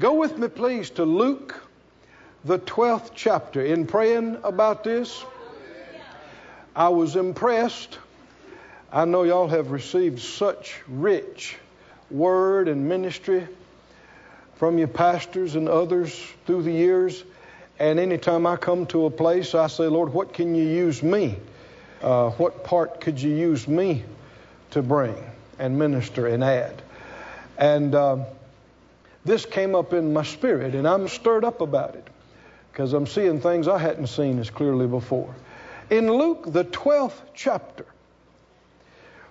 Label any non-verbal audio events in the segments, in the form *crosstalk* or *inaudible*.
Go with me, please, to Luke, the 12th chapter. In praying about this, I was impressed. I know y'all have received such rich word and ministry from your pastors and others through the years. And anytime I come to a place, I say, Lord, what can you use me? Uh, what part could you use me to bring and minister and add? And uh, this came up in my spirit, and I'm stirred up about it because I'm seeing things I hadn't seen as clearly before. In Luke, the 12th chapter,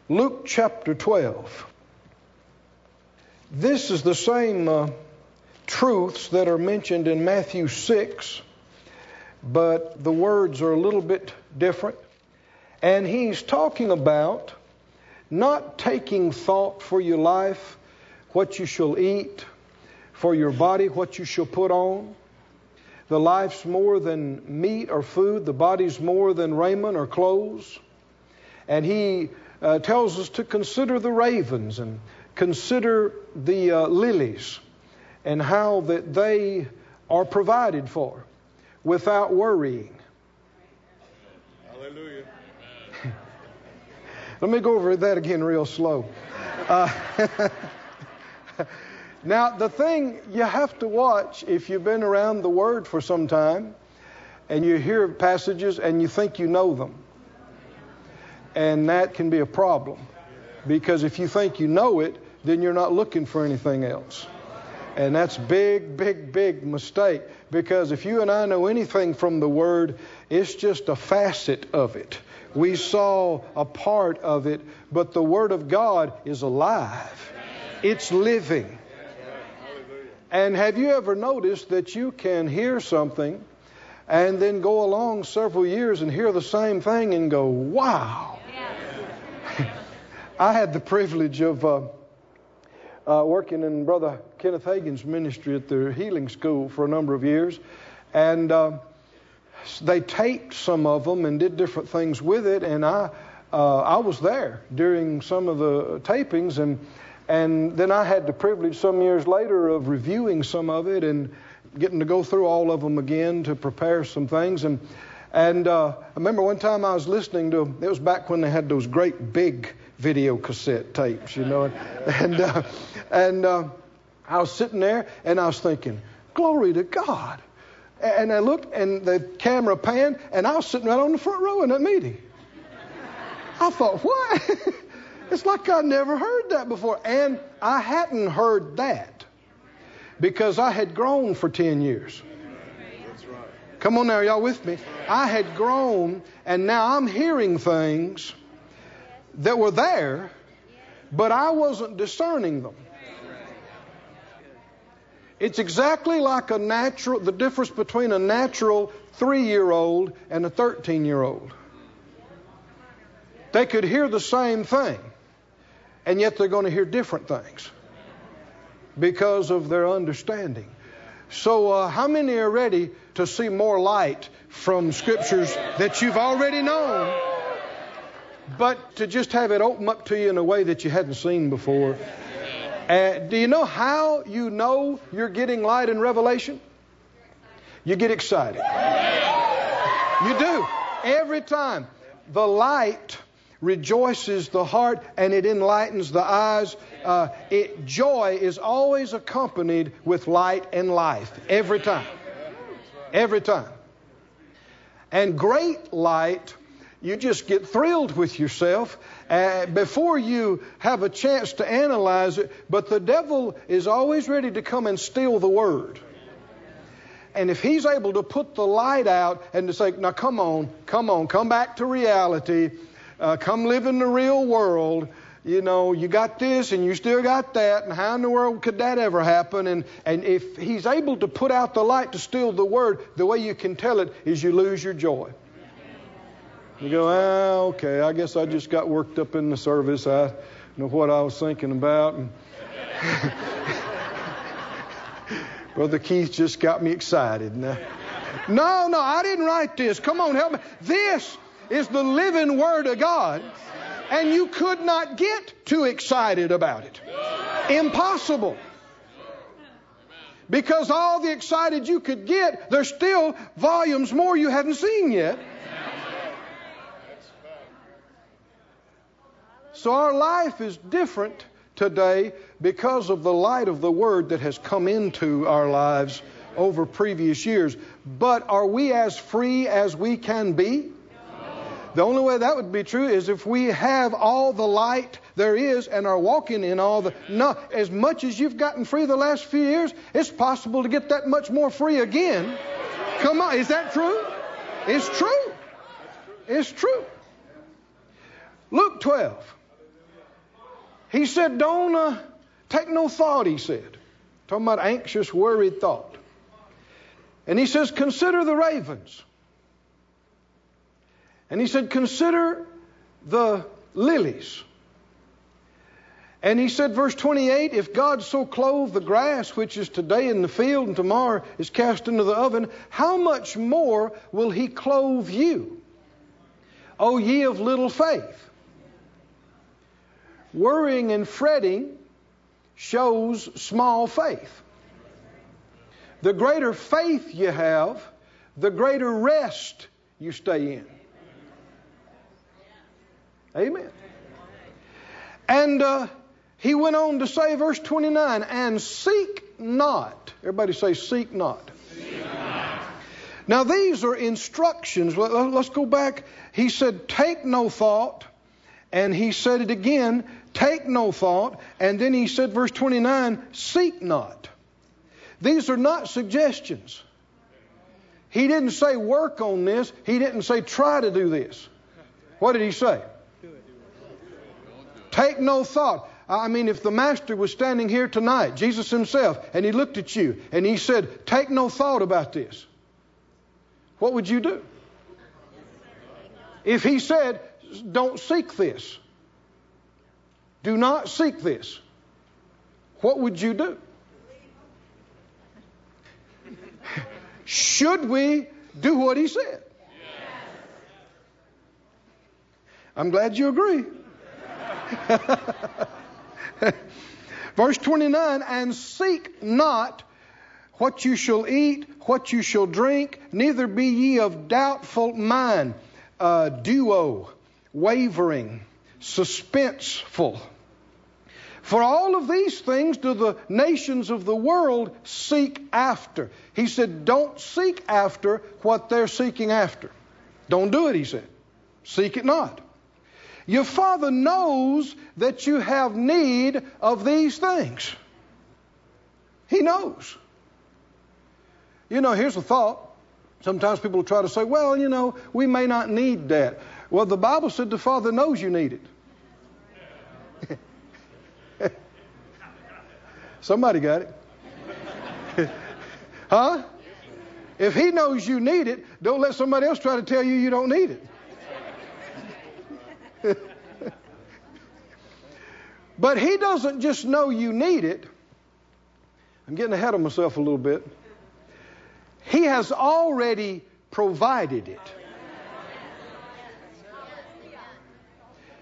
Luke chapter 12, this is the same uh, truths that are mentioned in Matthew 6, but the words are a little bit different. And he's talking about not taking thought for your life, what you shall eat, for your body, what you shall put on. The life's more than meat or food, the body's more than raiment or clothes. And he uh, tells us to consider the ravens and consider the uh, lilies and how that they are provided for without worrying. Hallelujah. *laughs* Let me go over that again real slow. Uh, *laughs* now, the thing you have to watch if you've been around the Word for some time and you hear passages and you think you know them, and that can be a problem. Because if you think you know it, then you're not looking for anything else. And that's big, big, big mistake. Because if you and I know anything from the Word, it's just a facet of it. We saw a part of it, but the Word of God is alive. It's living. And have you ever noticed that you can hear something and then go along several years and hear the same thing and go, wow? *laughs* I had the privilege of. Uh, uh, working in Brother Kenneth Hagin's ministry at the healing school for a number of years. And uh, they taped some of them and did different things with it. And I, uh, I was there during some of the tapings. And, and then I had the privilege some years later of reviewing some of it and getting to go through all of them again to prepare some things. And, and uh, I remember one time I was listening to, it was back when they had those great big video cassette tapes, you know. *laughs* And, uh, and uh, I was sitting there and I was thinking, glory to God. And I looked and the camera panned and I was sitting right on the front row in that meeting. I thought, what? *laughs* it's like I never heard that before. And I hadn't heard that because I had grown for 10 years. Come on now, y'all with me? I had grown and now I'm hearing things that were there, but I wasn't discerning them. It's exactly like a natural, the difference between a natural three year old and a 13 year old. They could hear the same thing, and yet they're going to hear different things because of their understanding. So, uh, how many are ready to see more light from scriptures that you've already known? but to just have it open up to you in a way that you hadn't seen before. Uh, do you know how you know you're getting light in revelation? You get excited. You do. Every time. The light rejoices the heart and it enlightens the eyes. Uh, it, joy is always accompanied with light and life. Every time. Every time. And great light you just get thrilled with yourself uh, before you have a chance to analyze it. But the devil is always ready to come and steal the word. And if he's able to put the light out and to say, now come on, come on, come back to reality, uh, come live in the real world, you know, you got this and you still got that, and how in the world could that ever happen? And, and if he's able to put out the light to steal the word, the way you can tell it is you lose your joy. You go, ah, okay, I guess I just got worked up in the service. I know what I was thinking about. And *laughs* Brother Keith just got me excited. No, no, I didn't write this. Come on, help me. This is the living Word of God, and you could not get too excited about it. Impossible. Because all the excited you could get, there's still volumes more you hadn't seen yet. So our life is different today because of the light of the Word that has come into our lives over previous years. But are we as free as we can be? The only way that would be true is if we have all the light there is and are walking in all the. No, as much as you've gotten free the last few years, it's possible to get that much more free again. Come on, is that true? It's true. It's true. Luke 12. He said, Don't uh, take no thought, he said. Talking about anxious, worried thought. And he says, Consider the ravens. And he said, Consider the lilies. And he said, verse 28 If God so clothe the grass, which is today in the field and tomorrow is cast into the oven, how much more will he clothe you, O ye of little faith? Worrying and fretting shows small faith. The greater faith you have, the greater rest you stay in. Amen. And uh, he went on to say, verse 29, and seek not. Everybody say, seek not. Seek not. Now, these are instructions. Let's go back. He said, take no thought. And he said it again, take no thought. And then he said, verse 29, seek not. These are not suggestions. He didn't say work on this. He didn't say try to do this. What did he say? Take no thought. I mean, if the Master was standing here tonight, Jesus Himself, and He looked at you and He said, Take no thought about this, what would you do? If He said, Don't seek this, do not seek this, what would you do? Should we do what He said? I'm glad you agree. *laughs* Verse 29 And seek not what you shall eat, what you shall drink, neither be ye of doubtful mind, uh, duo, wavering, suspenseful. For all of these things do the nations of the world seek after. He said, Don't seek after what they're seeking after. Don't do it, he said. Seek it not. Your Father knows that you have need of these things. He knows. You know, here's a thought. Sometimes people try to say, well, you know, we may not need that. Well, the Bible said the Father knows you need it. *laughs* Somebody got it. *laughs* huh? If He knows you need it, don't let somebody else try to tell you you don't need it. *laughs* but He doesn't just know you need it. I'm getting ahead of myself a little bit. He has already provided it.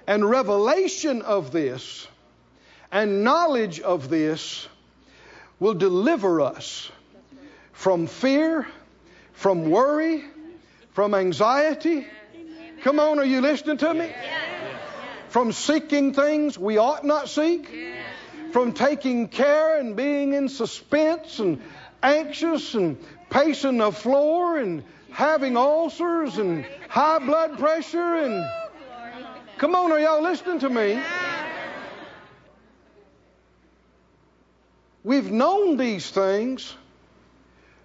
And revelation of this and knowledge of this will deliver us from fear, from worry, from anxiety. Come on, are you listening to me? from seeking things we ought not seek, from taking care and being in suspense and anxious and pacing the floor and having ulcers and high blood pressure and come on, are y'all listening to me? We've known these things,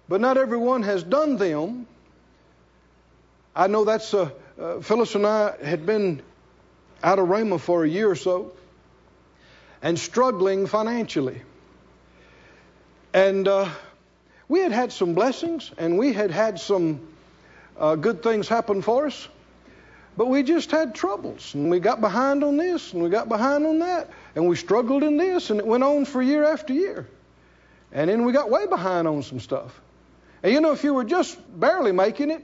but not everyone has done them. I know that's uh, uh, Phyllis and I had been out of Rhema for a year or so and struggling financially. And uh, we had had some blessings and we had had some uh, good things happen for us, but we just had troubles. And we got behind on this and we got behind on that. And we struggled in this and it went on for year after year. And then we got way behind on some stuff. And you know, if you were just barely making it,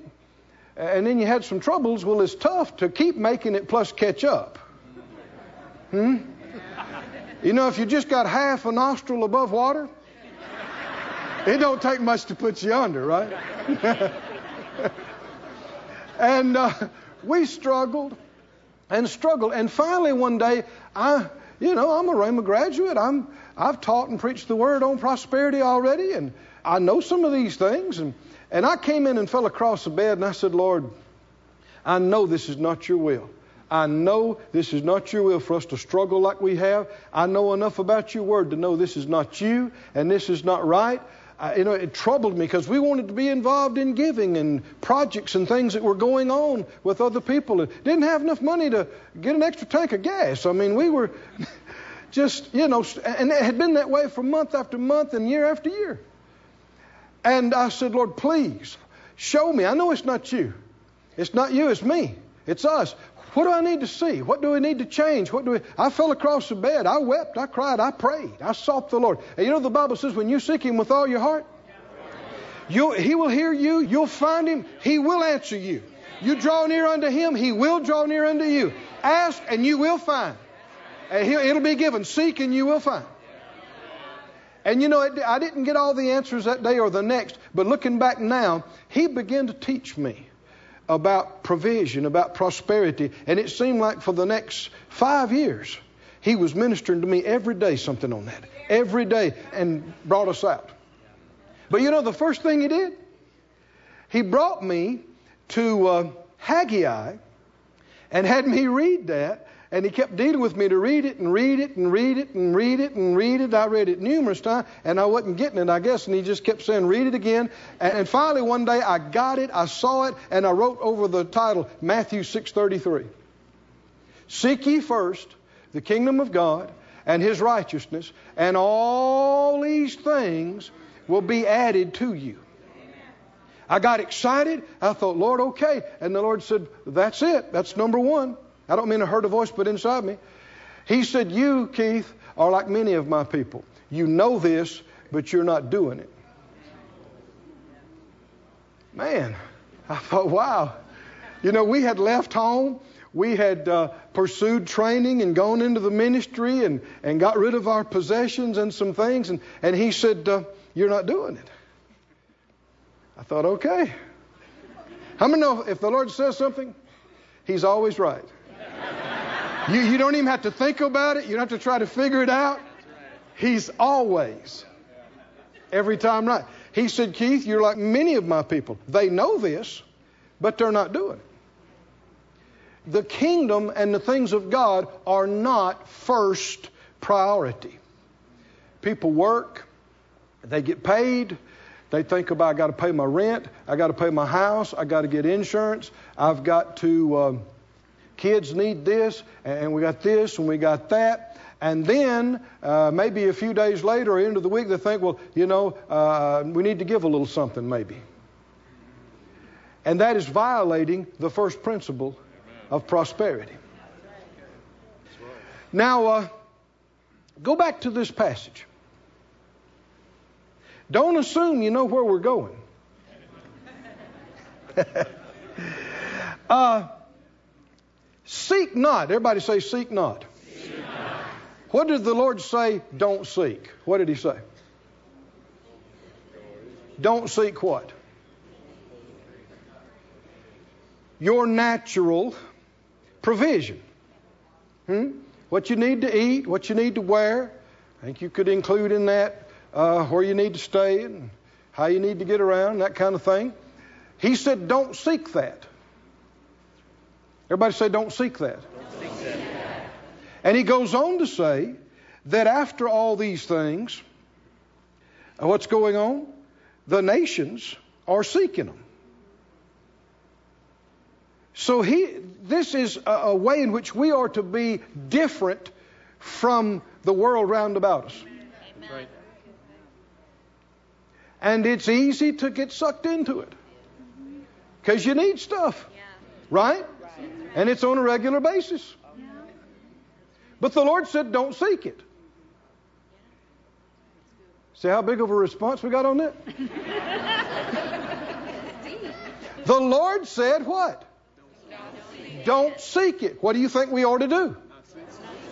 and then you had some troubles, well, it's tough to keep making it plus catch up. Hmm? You know, if you just got half a nostril above water, it don't take much to put you under, right? *laughs* and uh, we struggled and struggled. And finally, one day, I, you know, I'm a Rhema graduate. I'm, I've taught and preached the word on prosperity already, and I know some of these things. And, and I came in and fell across the bed, and I said, Lord, I know this is not your will. I know this is not your will for us to struggle like we have. I know enough about your word to know this is not you and this is not right. Uh, you know, it troubled me because we wanted to be involved in giving and projects and things that were going on with other people and didn't have enough money to get an extra tank of gas. I mean, we were *laughs* just, you know, and it had been that way for month after month and year after year. And I said, Lord, please show me. I know it's not you. It's not you, it's me. It's us. What do I need to see? What do we need to change? What do we? I fell across the bed. I wept. I cried. I prayed. I sought the Lord. And you know the Bible says when you seek Him with all your heart, you He will hear you. You'll find Him. He will answer you. You draw near unto Him. He will draw near unto you. Ask and you will find. And it'll be given. Seek and you will find. And you know, I didn't get all the answers that day or the next, but looking back now, He began to teach me about provision, about prosperity. And it seemed like for the next five years, he was ministering to me every day something on that. Every day, and brought us out. But you know, the first thing he did, he brought me to uh, Haggai and had me read that. And he kept dealing with me to read it and read it and read it and read it and read it. I read it numerous times and I wasn't getting it, I guess. And he just kept saying, read it again. And, and finally one day I got it, I saw it, and I wrote over the title, Matthew 6.33. Seek ye first the kingdom of God and his righteousness, and all these things will be added to you. I got excited. I thought, Lord, okay. And the Lord said, That's it. That's number one. I don't mean to hurt a voice, but inside me. He said, You, Keith, are like many of my people. You know this, but you're not doing it. Man, I thought, wow. You know, we had left home. We had uh, pursued training and gone into the ministry and, and got rid of our possessions and some things. And, and he said, uh, You're not doing it. I thought, okay. How many know if the Lord says something, He's always right? You, you don't even have to think about it. You don't have to try to figure it out. He's always, every time right. He said, Keith, you're like many of my people. They know this, but they're not doing it. The kingdom and the things of God are not first priority. People work, they get paid, they think about I got to pay my rent, I got to pay my house, I got to get insurance, I've got to um, kids need this, and we got this, and we got that. And then uh, maybe a few days later or into the week, they think, well, you know, uh, we need to give a little something maybe. And that is violating the first principle of prosperity. Now, uh, go back to this passage. Don't assume you know where we're going. *laughs* uh, Seek not. Everybody say, seek not. seek not. What did the Lord say? Don't seek. What did He say? Don't seek what? Your natural provision. Hmm? What you need to eat, what you need to wear. I think you could include in that uh, where you need to stay and how you need to get around, that kind of thing. He said, don't seek that. Everybody say, don't seek that. Don't seek that. And he goes on to say that after all these things, uh, what's going on? The nations are seeking them. So he, this is a, a way in which we are to be different from the world round about us. Amen. And it's easy to get sucked into it because you need stuff, yeah. right? And it's on a regular basis. But the Lord said, don't seek it. See how big of a response we got on that? the Lord said, what? Don't seek it. What do you think we ought to do?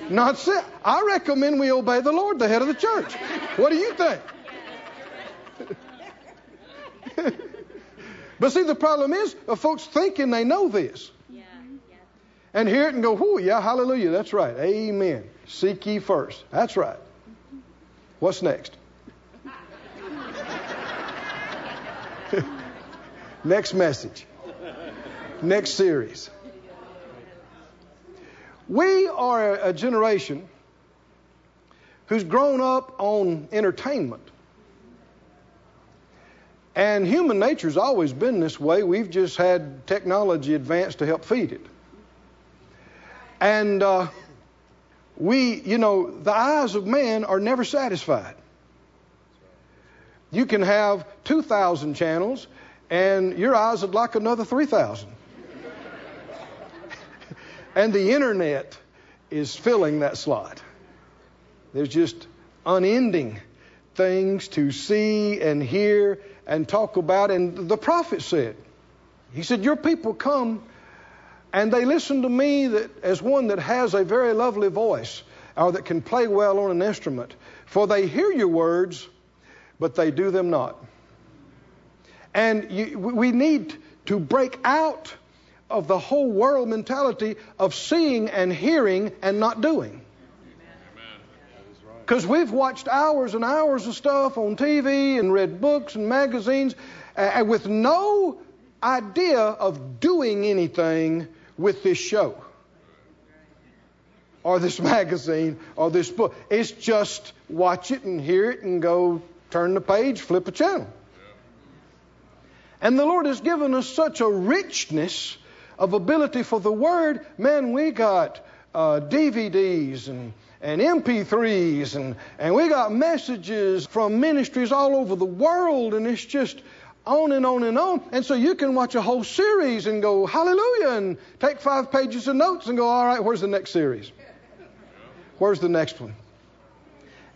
Not sit. I recommend we obey the Lord, the head of the church. What do you think? *laughs* but see, the problem is, uh, folks thinking they know this. And hear it and go, whoo, yeah, hallelujah, that's right. Amen. Seek ye first. That's right. What's next? *laughs* next message. Next series. We are a generation who's grown up on entertainment. And human nature's always been this way. We've just had technology advance to help feed it. And uh, we, you know, the eyes of man are never satisfied. You can have 2,000 channels, and your eyes would like another 3,000. *laughs* and the internet is filling that slot. There's just unending things to see and hear and talk about. And the prophet said, He said, Your people come and they listen to me that, as one that has a very lovely voice or that can play well on an instrument. For they hear your words, but they do them not. And you, we need to break out of the whole world mentality of seeing and hearing and not doing. Because we've watched hours and hours of stuff on TV and read books and magazines uh, with no idea of doing anything with this show or this *laughs* magazine or this book. It's just watch it and hear it and go turn the page, flip a channel. And the Lord has given us such a richness of ability for the Word. Man, we got uh, DVDs and, and MP3s, and, and we got messages from ministries all over the world, and it's just on and on and on. And so you can watch a whole series and go, hallelujah, and take five pages of notes and go, all right, where's the next series? Where's the next one?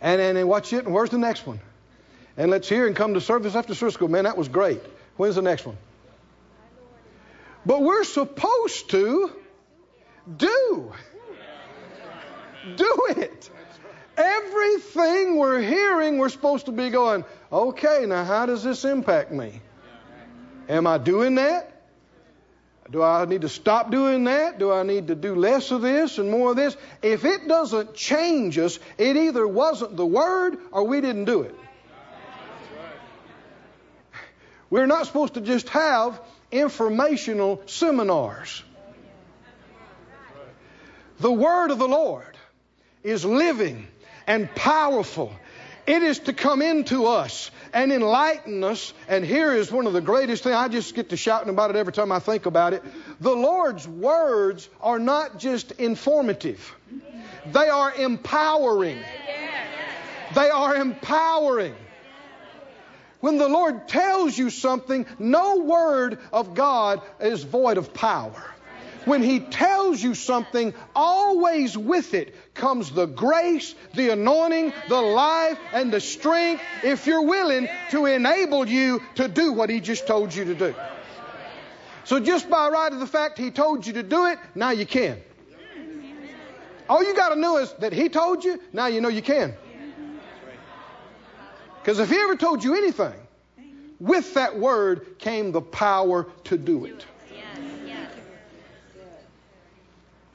And, and, watch it, and where's the next one? And let's hear and come to service after service. Go, man, that was great. When's the next one? But we're supposed to do. Do it. We're hearing, we're supposed to be going, okay, now how does this impact me? Am I doing that? Do I need to stop doing that? Do I need to do less of this and more of this? If it doesn't change us, it either wasn't the Word or we didn't do it. We're not supposed to just have informational seminars. The Word of the Lord is living and powerful. It is to come into us and enlighten us. And here is one of the greatest things. I just get to shouting about it every time I think about it. The Lord's words are not just informative, they are empowering. They are empowering. When the Lord tells you something, no word of God is void of power. When He tells you something, always with it comes the grace, the anointing, the life, and the strength, if you're willing, to enable you to do what He just told you to do. So, just by right of the fact He told you to do it, now you can. All you got to know is that He told you, now you know you can. Because if He ever told you anything, with that word came the power to do it.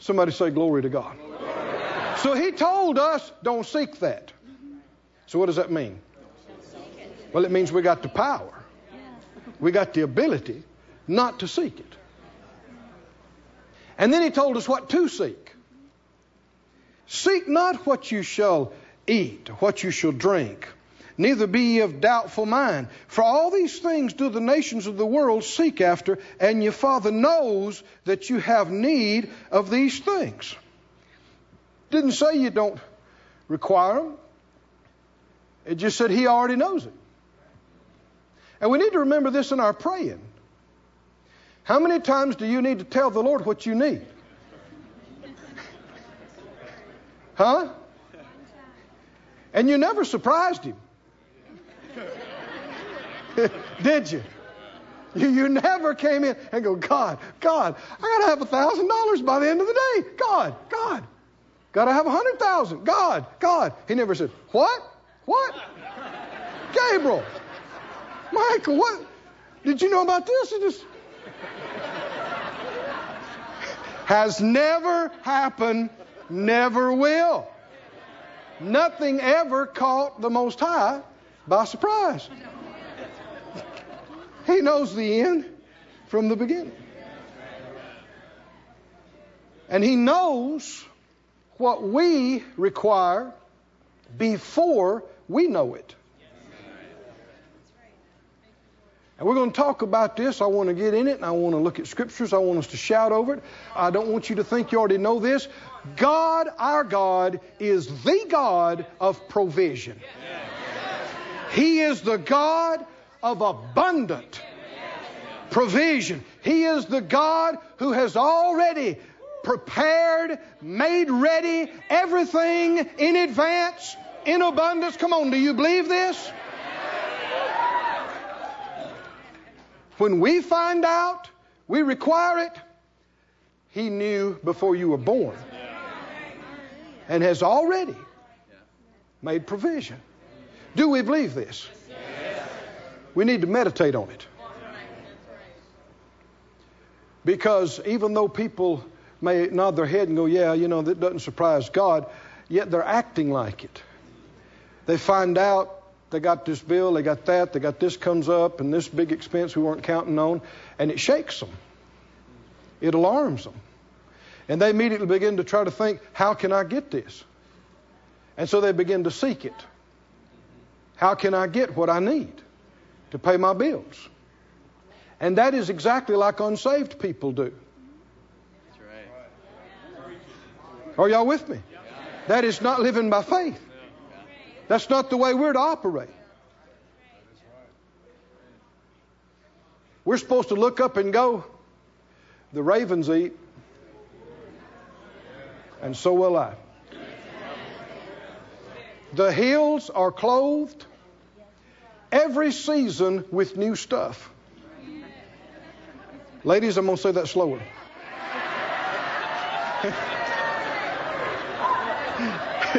Somebody say, Glory to God. So he told us, don't seek that. So what does that mean? Well, it means we got the power, we got the ability not to seek it. And then he told us what to seek. Seek not what you shall eat, what you shall drink neither be ye of doubtful mind. For all these things do the nations of the world seek after, and your Father knows that you have need of these things. Didn't say you don't require them. It just said He already knows it. And we need to remember this in our praying. How many times do you need to tell the Lord what you need? Huh? And you never surprised Him. *laughs* Did you? you? You never came in and go, God, God, I got to have a thousand dollars by the end of the day. God, God, got to have a hundred thousand. God, God. He never said, What? What? Gabriel, Michael, what? Did you know about this? It just has never happened, never will. Nothing ever caught the Most High by surprise. He knows the end from the beginning. And He knows what we require before we know it. And we're going to talk about this. I want to get in it and I want to look at scriptures. I want us to shout over it. I don't want you to think you already know this. God, our God, is the God of provision. He is the God of abundant provision. He is the God who has already prepared, made ready everything in advance, in abundance. Come on, do you believe this? When we find out we require it, He knew before you were born and has already made provision. Do we believe this? We need to meditate on it. Because even though people may nod their head and go, yeah, you know, that doesn't surprise God, yet they're acting like it. They find out they got this bill, they got that, they got this comes up, and this big expense we weren't counting on, and it shakes them. It alarms them. And they immediately begin to try to think, how can I get this? And so they begin to seek it. How can I get what I need to pay my bills? And that is exactly like unsaved people do. Are y'all with me? That is not living by faith. That's not the way we're to operate. We're supposed to look up and go, the ravens eat, and so will I. The hills are clothed every season with new stuff. Ladies, I'm going to say that slower. *laughs*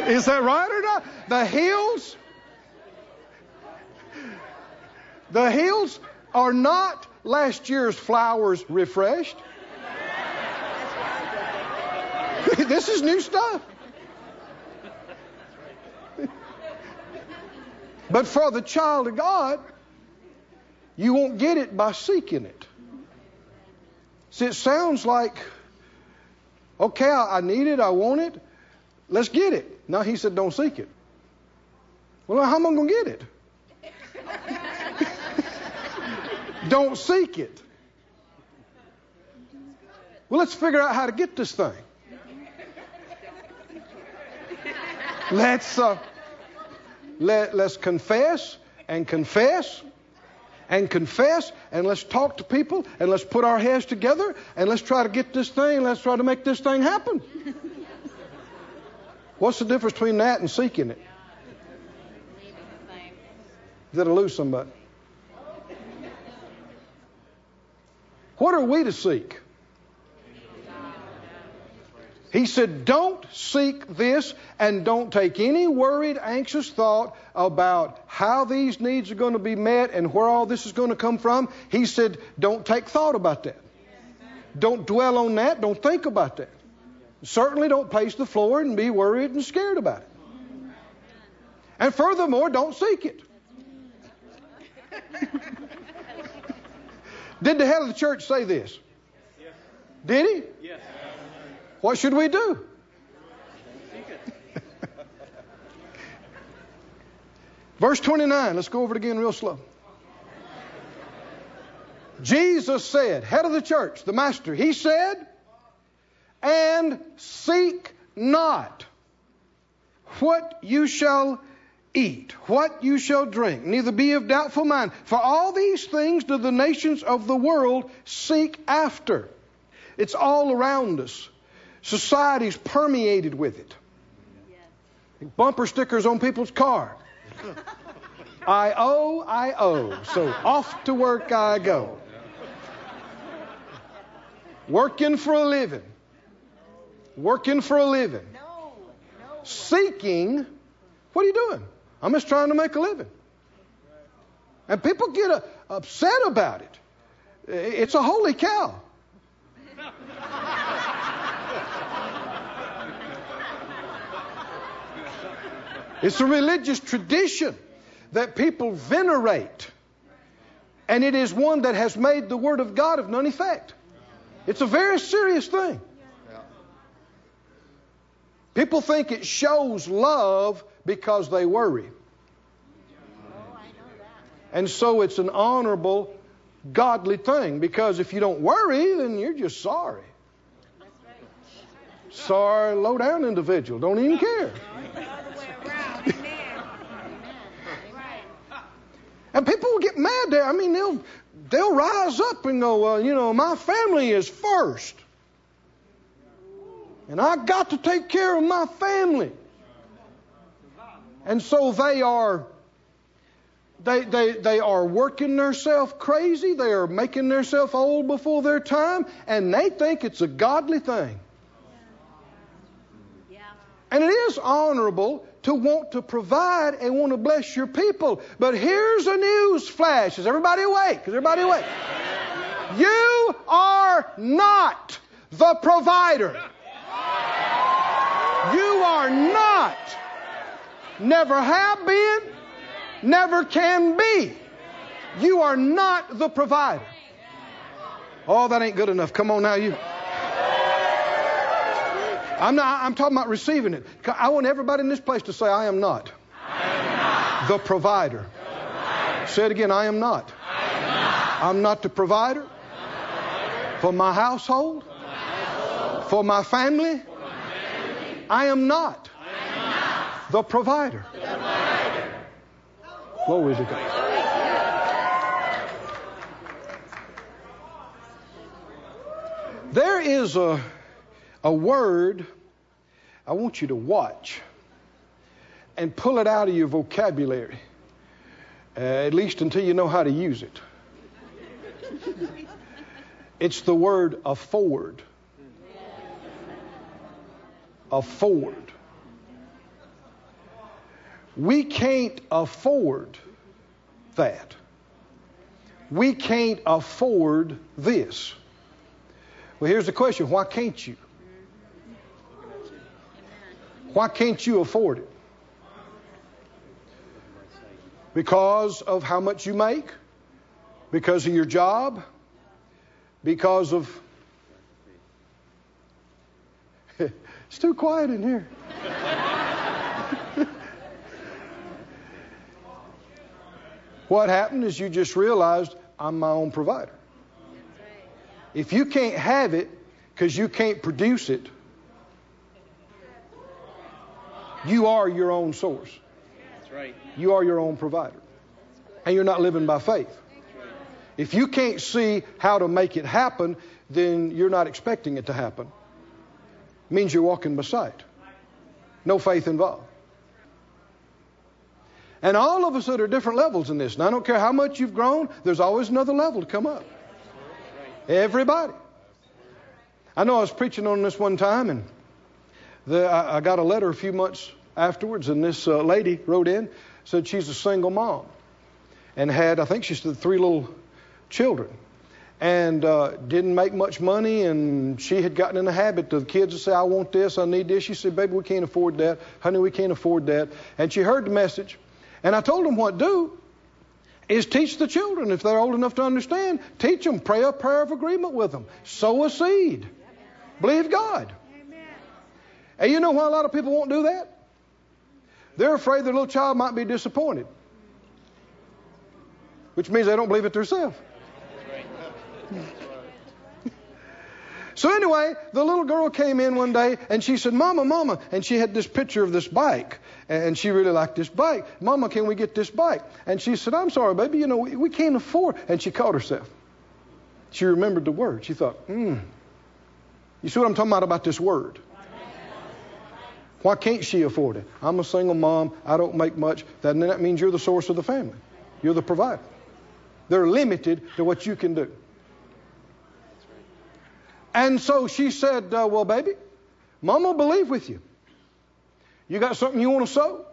Is that right or not? The hills, the hills are not last year's flowers refreshed. *laughs* this is new stuff. But for the child of God, you won't get it by seeking it. See, it sounds like, okay, I need it, I want it, let's get it. No, he said, don't seek it. Well, how am I going to get it? *laughs* don't seek it. Well, let's figure out how to get this thing. Let's uh, let, let's confess and confess and confess and let's talk to people and let's put our heads together and let's try to get this thing. Let's try to make this thing happen. *laughs* What's the difference between that and seeking it? That'll lose somebody. What are we to seek? He said, Don't seek this and don't take any worried, anxious thought about how these needs are going to be met and where all this is going to come from. He said, Don't take thought about that. Don't dwell on that. Don't think about that. Certainly don't pace the floor and be worried and scared about it. And furthermore, don't seek it. *laughs* Did the head of the church say this? Did he? Yes. What should we do? *laughs* Verse 29, let's go over it again real slow. Jesus said, head of the church, the master, he said, and seek not what you shall eat, what you shall drink, neither be of doubtful mind. For all these things do the nations of the world seek after. It's all around us. Society's permeated with it. Bumper stickers on people's car. I owe, I owe. So off to work I go. Working for a living working for a living, seeking. What are you doing? I'm just trying to make a living. And people get uh, upset about it. It's a holy cow. It's a religious tradition that people venerate. And it is one that has made the Word of God of none effect. It's a very serious thing. People think it shows love because they worry. And so it's an honorable, godly thing because if you don't worry, then you're just sorry. Sorry, low down individual. Don't even care. And people will get mad there. I mean, they'll they'll rise up and go, well, you know, my family is first. And I got to take care of my family. And so they are they, they, they are working themselves crazy. They are making themselves old before their time, and they think it's a godly thing. And it is honorable to want to provide and want to bless your people. But here's a news flash. Is everybody awake? Is everybody awake? You are not the provider. You are not. Never have been. Never can be. You are not the provider. Oh, that ain't good enough. Come on now, you. I'm not. I'm talking about receiving it. I want everybody in this place to say, "I am not." I am not. The provider. The provider. Say it again. I am not. I am not. I'm not the provider, not provider. for my household, for my, household. For my family. For my family. I am not. I am not. The provider. The provider. Glory to God. There is a a word I want you to watch and pull it out of your vocabulary, uh, at least until you know how to use it. it's the word afford. Afford. We can't afford that. We can't afford this. Well, here's the question why can't you? Why can't you afford it? Because of how much you make? Because of your job? Because of. *laughs* it's too quiet in here. *laughs* what happened is you just realized I'm my own provider. If you can't have it because you can't produce it, You are your own source. That's right. You are your own provider. And you're not living by faith. If you can't see how to make it happen, then you're not expecting it to happen. It means you're walking by sight. No faith involved. And all of us at are different levels in this. And I don't care how much you've grown, there's always another level to come up. Everybody. I know I was preaching on this one time, and the, I, I, got a letter a few months afterwards, and this uh, lady wrote in, said she's a single mom, and had, I think she said, three little children, and uh, didn't make much money, and she had gotten in the habit of the kids to say, I want this, I need this. She said, baby, we can't afford that. Honey, we can't afford that. And she heard the message, and I told them what do is teach the children, if they're old enough to understand, teach them, pray a prayer of agreement with them, sow a seed, believe God. And you know why a lot of people won't do that? They're afraid their little child might be disappointed, which means they don't believe it themselves. *laughs* So anyway, the little girl came in one day and she said, Mama, Mama. And she had this picture of this bike. And she really liked this bike. Mama, can we get this bike? And she said, I'm sorry, baby, you know, we, we can't afford. And she caught herself. She remembered the word. She thought, hmm. You see what I'm talking about about this word? Why can't she afford it? I'm a single mom. I don't make much. Then that means you're the source of the family. You're the provider. They're limited to what you can do. And so she said, uh, Well, baby, Mama will believe with you. You got something you want to sow?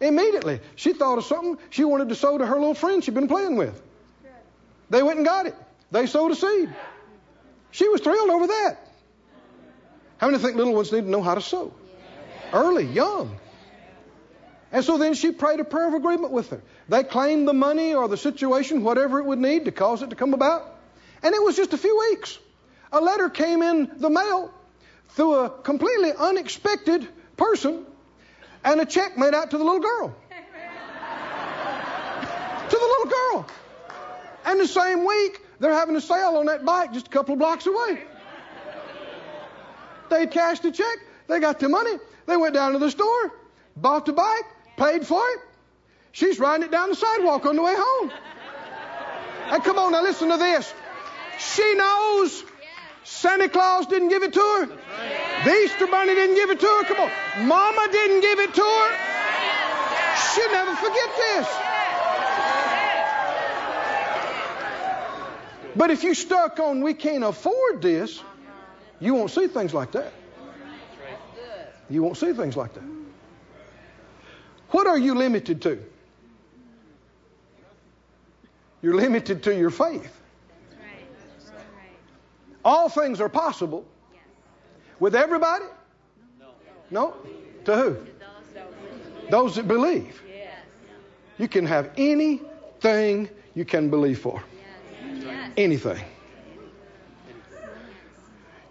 Immediately, she thought of something she wanted to sow to her little friend she'd been playing with. They went and got it. They sowed a seed. She was thrilled over that. How many think little ones need to know how to sow? Early, young. And so then she prayed a prayer of agreement with her. They claimed the money or the situation, whatever it would need to cause it to come about. And it was just a few weeks. A letter came in the mail through a completely unexpected person and a check made out to the little girl. *laughs* to the little girl. And the same week, they're having a sale on that bike just a couple of blocks away. They cashed the check, they got the money, they went down to the store, bought the bike, paid for it. She's riding it down the sidewalk on the way home. And come on, now listen to this. She knows Santa Claus didn't give it to her. The Easter Bunny didn't give it to her. Come on. Mama didn't give it to her. She'll never forget this. But if you stuck on we can't afford this, you won't see things like that. You won't see things like that. What are you limited to? You're limited to your faith. All things are possible. With everybody? No. To who? Those that believe. You can have anything you can believe for. Anything.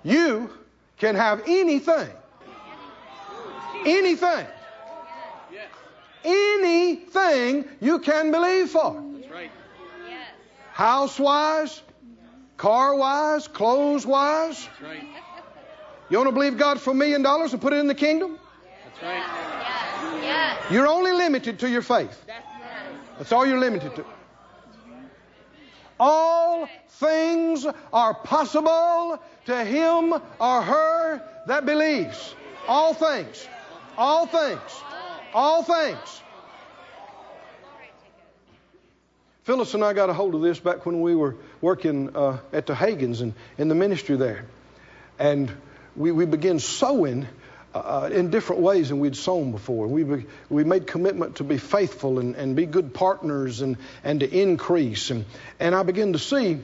You can have anything. Anything. Anything you can believe for. That's right. House wise, car wise, clothes wise. That's right. You want to believe God for a million dollars and put it in the kingdom? That's right. You're only limited to your faith. That's all you're limited to. All things are possible to him or her that believes. All things. All things. All things. Phyllis and I got a hold of this back when we were working uh, at the Hagins and in the ministry there. And we, we began sowing uh, in different ways than we'd sown before. We, be, we made commitment to be faithful and, and be good partners and, and to increase. And, and I began to see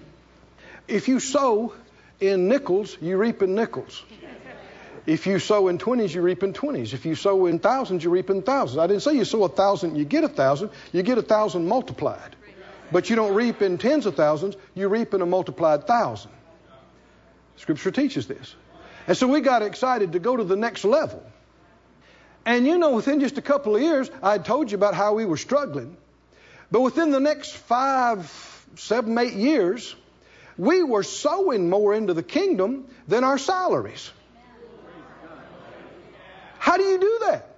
if you sow in nickels, you reap in nickels. If you sow in 20s, you reap in 20s. If you sow in thousands, you reap in thousands. I didn't say you sow a thousand, you get a thousand. You get a thousand multiplied. But you don't reap in tens of thousands, you reap in a multiplied thousand. Scripture teaches this. And so we got excited to go to the next level. And you know, within just a couple of years, I told you about how we were struggling. But within the next five, seven, eight years, we were sowing more into the kingdom than our salaries. How do you do that?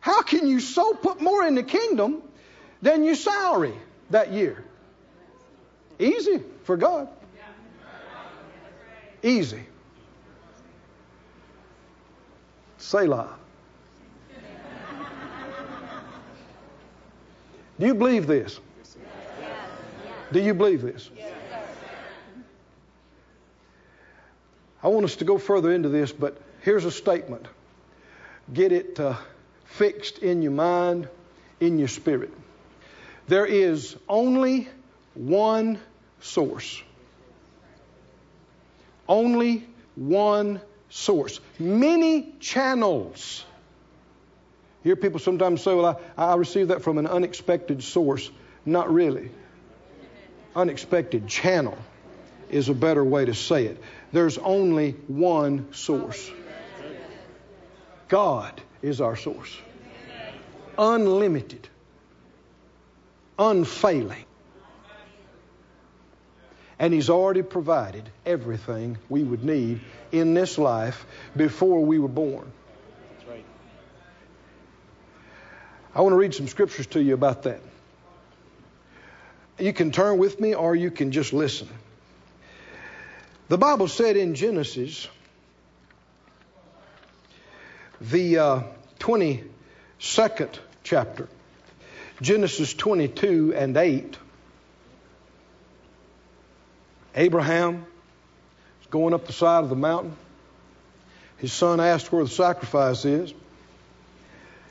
How can you sow put more in the kingdom than your salary that year? Easy for God. Easy. Selah. Do you believe this? Do you believe this? I want us to go further into this, but here's a statement. Get it uh, fixed in your mind, in your spirit. There is only one source. Only one source. Many channels. Hear people sometimes say, Well, I, I received that from an unexpected source. Not really. Unexpected channel is a better way to say it. There's only one source. God is our source. Unlimited. Unfailing. And He's already provided everything we would need in this life before we were born. That's right. I want to read some scriptures to you about that. You can turn with me or you can just listen. The Bible said in Genesis, the uh, 22nd chapter, Genesis 22 and 8, Abraham is going up the side of the mountain. His son asked where the sacrifice is.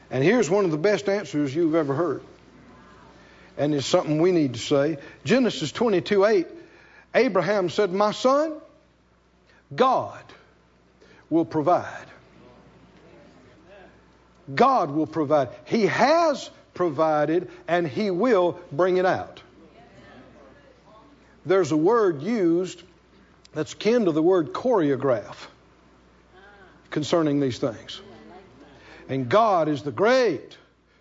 And here's one of the best answers you've ever heard. And it's something we need to say. Genesis 22 8, Abraham said, My son, God will provide. God will provide. He has provided and He will bring it out. There's a word used that's kin to the word choreograph concerning these things. And God is the great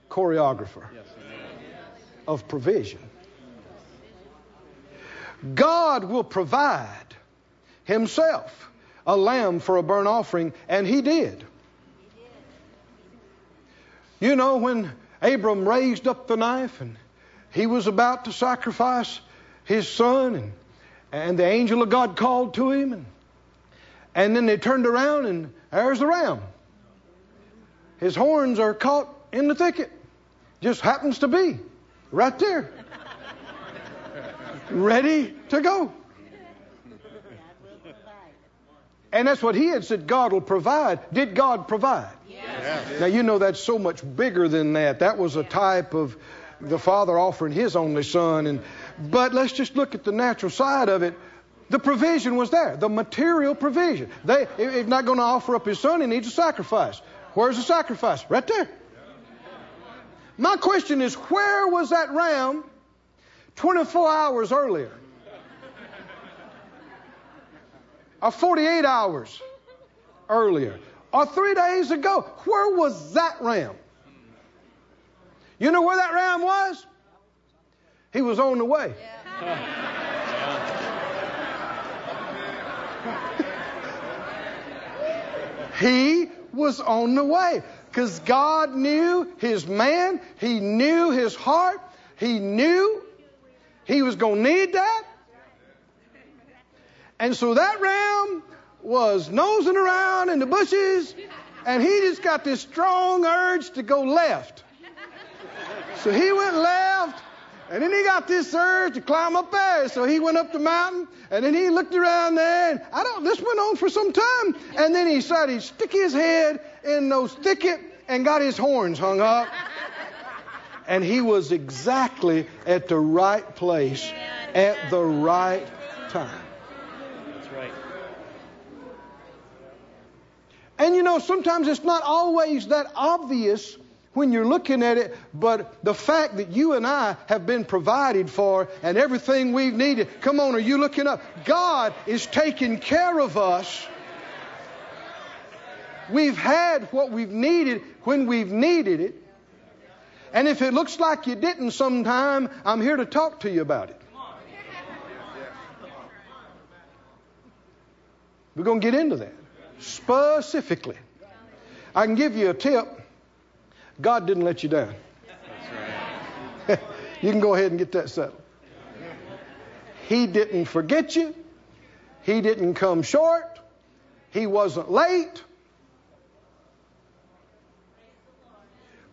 choreographer of provision. God will provide Himself a lamb for a burnt offering, and He did. You know, when Abram raised up the knife and he was about to sacrifice his son, and, and the angel of God called to him, and, and then they turned around, and there's the ram. His horns are caught in the thicket. Just happens to be right there, ready to go. And that's what he had said God will provide. Did God provide? Now, you know that's so much bigger than that. That was a type of the Father offering His only Son. And, but let's just look at the natural side of it. The provision was there, the material provision. They, if not going to offer up His Son, He needs a sacrifice. Where's the sacrifice? Right there. My question is, where was that ram 24 hours earlier? Or 48 hours earlier? Or three days ago? Where was that ram? You know where that ram was? He was on the way. *laughs* he was on the way because God knew his man, he knew his heart, he knew he was going to need that. And so that ram was nosing around in the bushes, and he just got this strong urge to go left. So he went left, and then he got this urge to climb up there. So he went up the mountain, and then he looked around there, and I don't. This went on for some time, and then he started to stick his head in those thicket and got his horns hung up. And he was exactly at the right place at the right time. That's right. And you know, sometimes it's not always that obvious when you're looking at it, but the fact that you and I have been provided for and everything we've needed. Come on, are you looking up? God is taking care of us. We've had what we've needed when we've needed it. And if it looks like you didn't sometime, I'm here to talk to you about it. We're going to get into that specifically. I can give you a tip God didn't let you down. *laughs* You can go ahead and get that settled. He didn't forget you. He didn't come short. He wasn't late.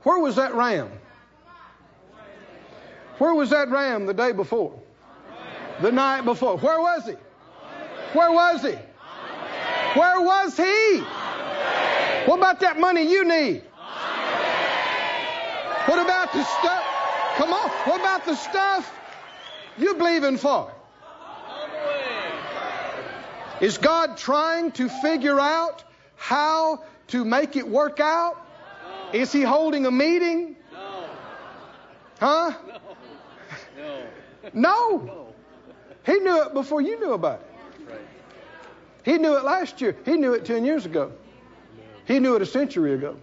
Where was that ram? Where was that ram the day before? The night before. Where was he? Where was he? Where was he? What about that money you need? What about the stuff? Come on. What about the stuff you're believing for? Is God trying to figure out how to make it work out? Is He holding a meeting? No. Huh? No. No. No. He knew it before you knew about it. He knew it last year. He knew it 10 years ago. He knew it a century ago.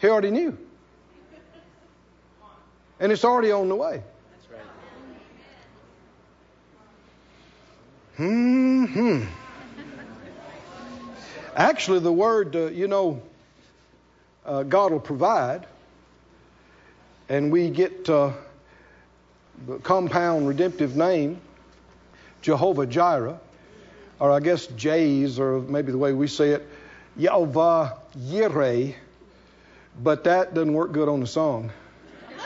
He already knew. And it's already on the way. Hmm. Actually, the word, uh, you know, uh, God will provide, and we get uh, the compound redemptive name, Jehovah Jireh, or I guess J's, or maybe the way we say it, Yehovah Yireh, but that doesn't work good on the song. *laughs*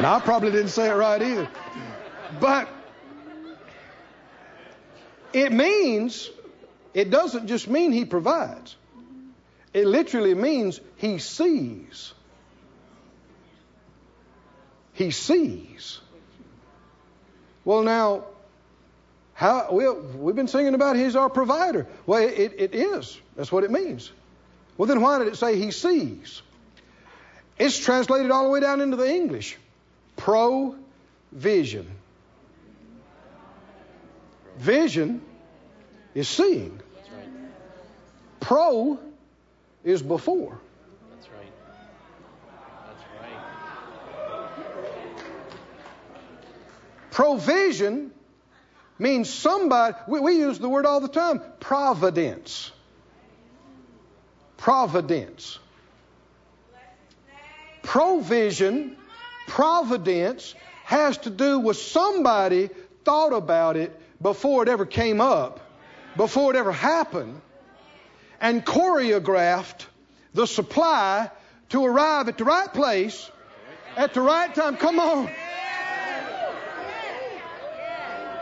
now, I probably didn't say it right either. But it means, it doesn't just mean He provides. It literally means he sees. He sees. Well, now, how we, we've been singing about he's our provider. Well, it, it is. That's what it means. Well, then why did it say he sees? It's translated all the way down into the English. Provision. Vision is seeing. Pro is before. That's right. That's right. Provision means somebody, we, we use the word all the time providence. Providence. Provision, providence has to do with somebody thought about it before it ever came up, before it ever happened, and choreographed the supply to arrive at the right place at the right time. Come on.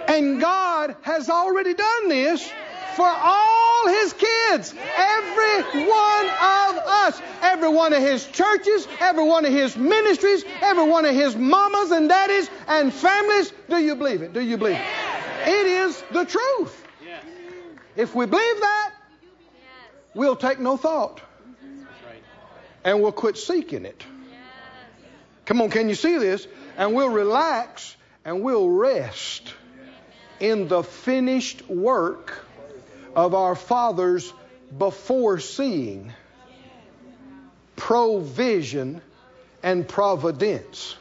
And God has already done this for all His kids. Every one of us. Every one of His churches, every one of His ministries, every one of His mamas and daddies and families. Do you believe it? Do you believe it? It is the truth. If we believe that, we'll take no thought and we'll quit seeking it. Come on, can you see this? And we'll relax and we'll rest in the finished work of our fathers before seeing provision and providence.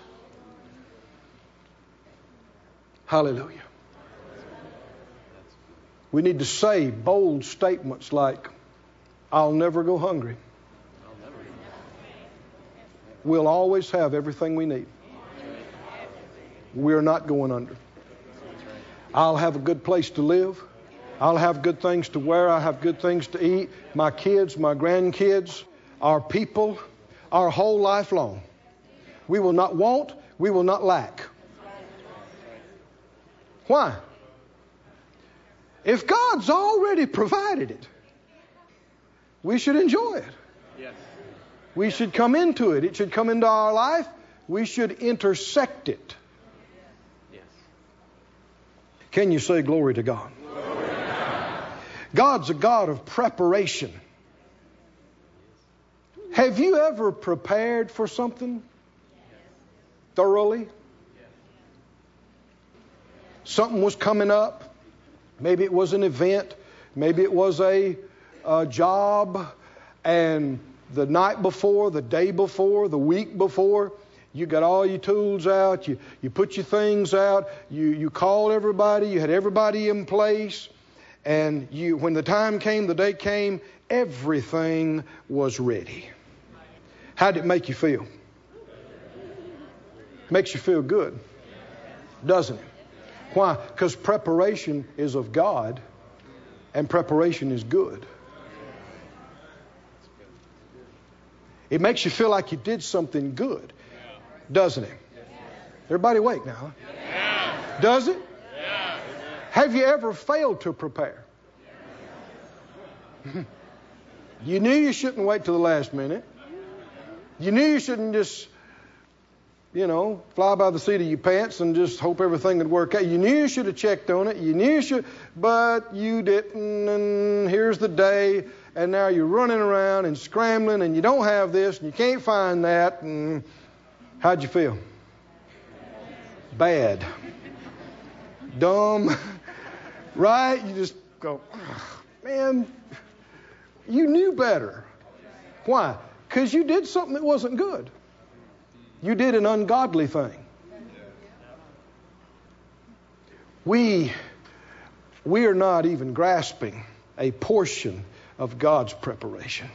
Hallelujah. We need to say bold statements like, I'll never go hungry. We'll always have everything we need. We're not going under. I'll have a good place to live. I'll have good things to wear. I'll have good things to eat. My kids, my grandkids, our people, our whole life long. We will not want, we will not lack. Why? If God's already provided it, we should enjoy it. Yes. We should come into it. It should come into our life. We should intersect it. Can you say glory to God? God's a God of preparation. Have you ever prepared for something thoroughly? Something was coming up. Maybe it was an event. Maybe it was a, a job. And the night before, the day before, the week before, you got all your tools out. You, you put your things out. You, you called everybody. You had everybody in place. And you, when the time came, the day came, everything was ready. How did it make you feel? Makes you feel good, doesn't it? Why? Because preparation is of God, and preparation is good. It makes you feel like you did something good, doesn't it? Everybody awake now? Does it? Have you ever failed to prepare? *laughs* you knew you shouldn't wait till the last minute. You knew you shouldn't just, you know, fly by the seat of your pants and just hope everything would work out. You knew you should have checked on it. You knew you should, but you didn't. And here's the day, and now you're running around and scrambling, and you don't have this, and you can't find that. And how'd you feel? Bad. Dumb. right? You just go, man, you knew better. Why? Because you did something that wasn't good. You did an ungodly thing. We, we are not even grasping a portion of God's preparation.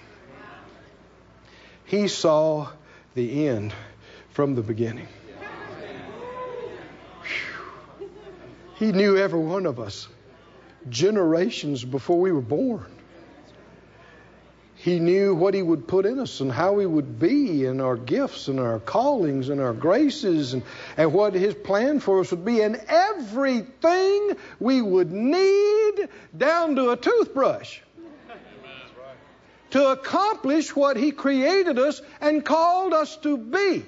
He saw the end from the beginning. Whew. He knew every one of us generations before we were born. He knew what He would put in us and how we would be and our gifts and our callings and our graces and, and what His plan for us would be and everything we would need down to a toothbrush. to accomplish what He created us and called us to be.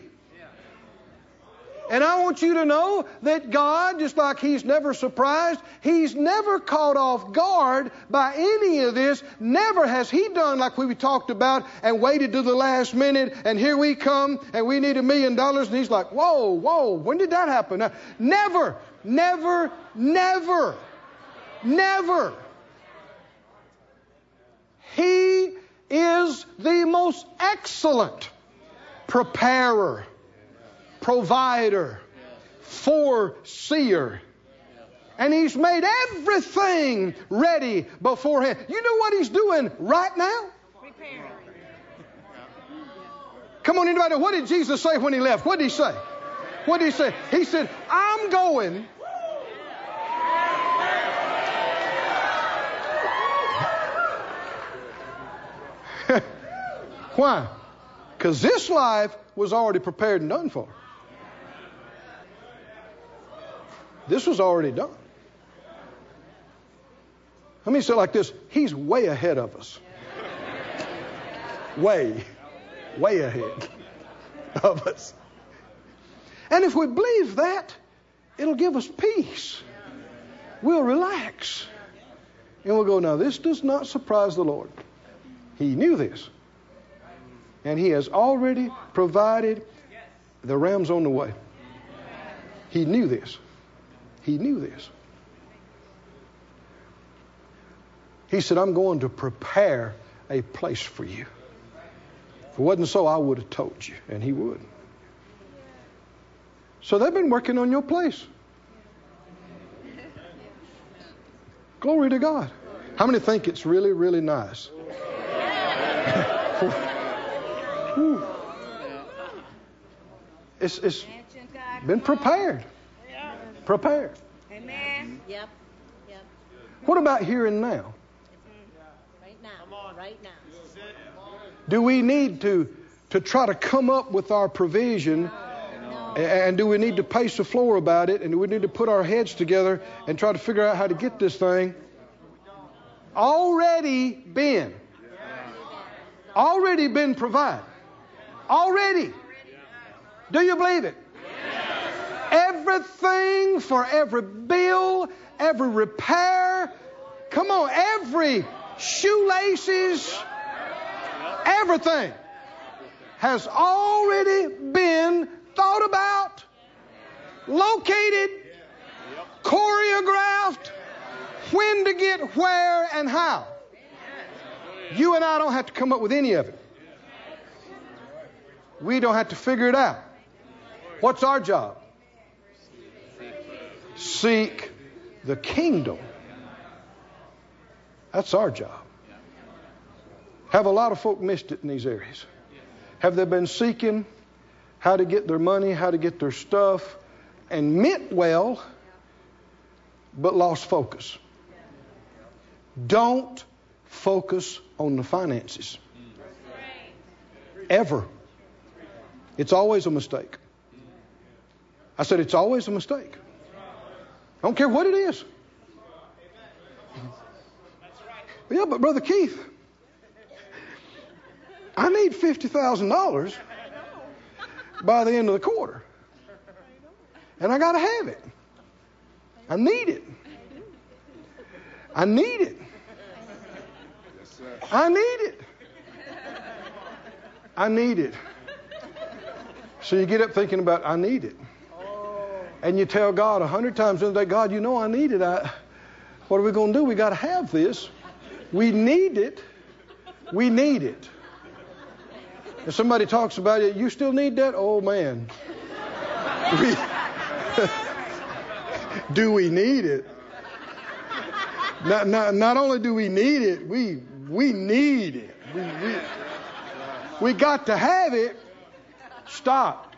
And I want you to know that God, just like He's never surprised, He's never caught off guard by any of this. Never has He done like we talked about and waited to the last minute and here we come and we need a million dollars and He's like, whoa, whoa, when did that happen? Never, never, never, never. He is the most excellent preparer provider, foreseer. And he's made everything ready beforehand. You know what he's doing right now? Prepare. Come on, anybody. What did Jesus say when he left? What did he say? What did he say? He said, I'm going. *laughs* Why? Because this life was already prepared and done for. This was already done. Let me say like this He's way ahead of us. Way, way ahead *laughs* of us. And if we believe that, it'll give us peace. We'll relax. And we'll go, now, this does not surprise the Lord. He knew this. And He has already provided the rams on the way. He knew this. He knew this. He said, I'm going to prepare a place for you. If it wasn't so, I would have told you, and he would. So they've been working on your place. Glory to God. How many think it's really, really nice? *laughs* it's, it's been prepared prepared. Amen. Yep. Yep. What about here and now? Mm-hmm. Right now. Right now. Do we need to to try to come up with our provision? No. And do we need to pace the floor about it? And do we need to put our heads together and try to figure out how to get this thing? Already been. Already been provided. Already. Do you believe it? Everything for every bill, every repair. Come on, every shoelaces, everything has already been thought about, located, choreographed, when to get where and how. You and I don't have to come up with any of it. We don't have to figure it out. What's our job? Seek the kingdom. That's our job. Have a lot of folk missed it in these areas? Have they been seeking how to get their money, how to get their stuff, and meant well, but lost focus? Don't focus on the finances. Ever. It's always a mistake. I said it's always a mistake. I don't care what it is. Yeah, but Brother Keith, I need $50,000 by the end of the quarter. And I got to have it. I need it. I need it. I need it. I need it. So you get up thinking about, I need it and you tell God a hundred times in the day, God, you know I need it. I, what are we going to do? We got to have this. We need it. We need it. If somebody talks about it, you still need that? Oh man. *laughs* We, *laughs* do we need it? Not, not, not only do we need it, we, we need it. We, we, we got to have it. Stop.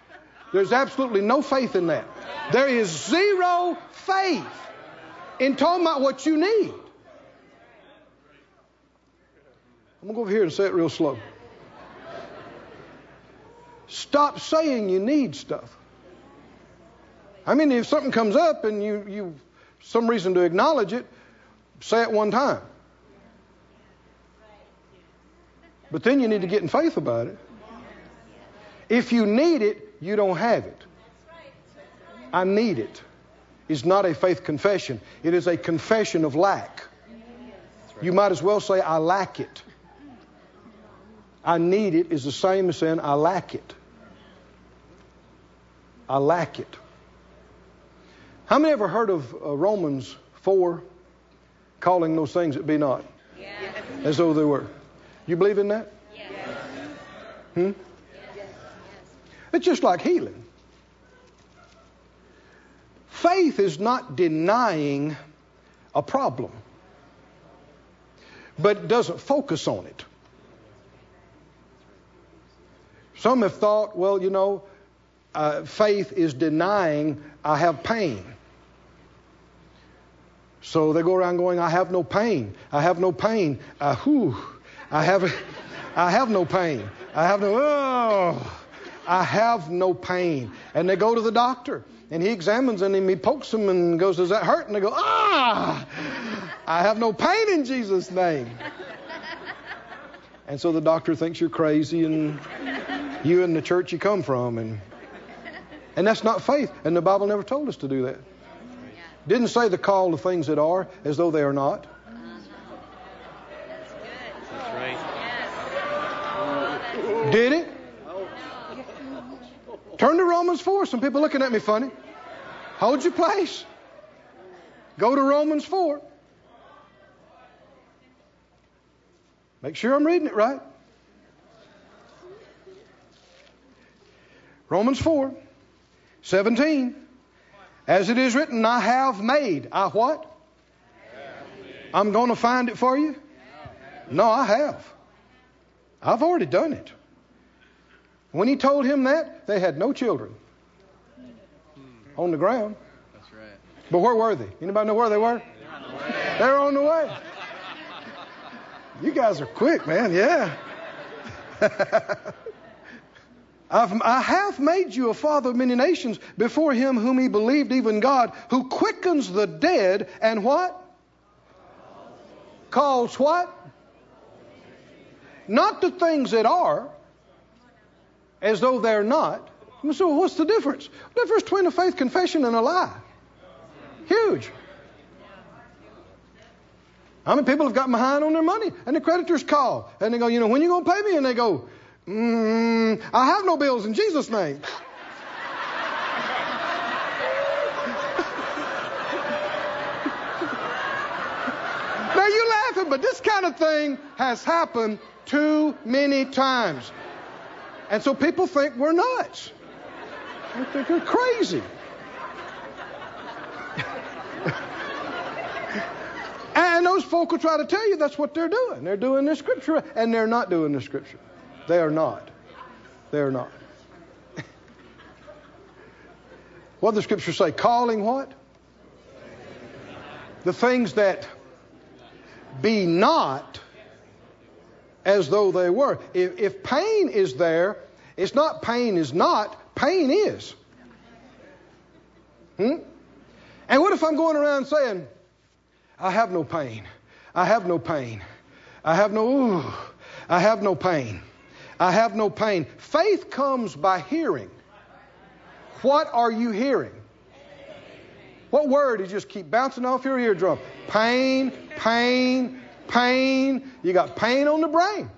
There's absolutely no faith in that. There is zero faith in talking about what you need. I'm going to go over here and say it real slow. Stop saying you need stuff. I mean, if something comes up and you, you some reason to acknowledge it, say it one time. But then you need to get in faith about it. If you need it, you don't have it. I need it is not a faith confession, it is a confession of lack. You might as well say, I lack it. I need it is the same as saying, I lack it. I lack it. How many ever heard of uh, Romans 4 calling those things that be not Yes. as though they were? You believe in that? Yes. Hmm? It's just like healing. Faith is not denying a problem, but doesn't focus on it. Some have thought, well, you know, uh, faith is denying I have pain. So they go around going, I have no pain. I have no pain. Uh, whew, I have, *laughs* I have no pain. I have no, oh, I have no pain. And they go to the doctor and he examines them and he pokes them and goes, Does that hurt? And they go, Ah, I have no pain in Jesus' name. And so the doctor thinks you're crazy and you and the church you come from. And, and that's not faith. And the Bible never told us to do that. Didn't say the call to things that are as though they are not. That's right. Did it? Turn to Romans 4. Some people looking at me funny. Hold your place. Go to Romans 4. Make sure I'm reading it right. Romans 4, 17. As it is written, I have made. I what? I'm going to find it for you? No, I have. I've already done it. When he told him that, they had no children on the ground. That's right. But where were they? Anybody know where they were? They're on the way. You guys are quick, man. Yeah. *laughs* I've, I have made you a father of many nations before him whom he believed, even God, who quickens the dead and what? Calls what? Not the things that are, as though they're not. So what's the difference? The difference between a faith confession and a lie. Huge. How many people have got behind on their money and the creditors call and they go, you know, when are you going to pay me? And they go, mm, I have no bills in Jesus' name. *laughs* now you're laughing, but this kind of thing has happened too many times. And so people think we're nuts. They think we're crazy. And those folk will try to tell you that's what they're doing. They're doing the scripture, and they're not doing the scripture. They are not. They are not. *laughs* what does the scripture say? Calling what? The things that be not as though they were. If, if pain is there, it's not pain is not, pain is. Hmm? And what if I'm going around saying, I have no pain. I have no pain. I have no, ooh, I have no pain. I have no pain. Faith comes by hearing. What are you hearing? What word you just keep bouncing off your eardrum? Pain, pain, pain. You got pain on the brain.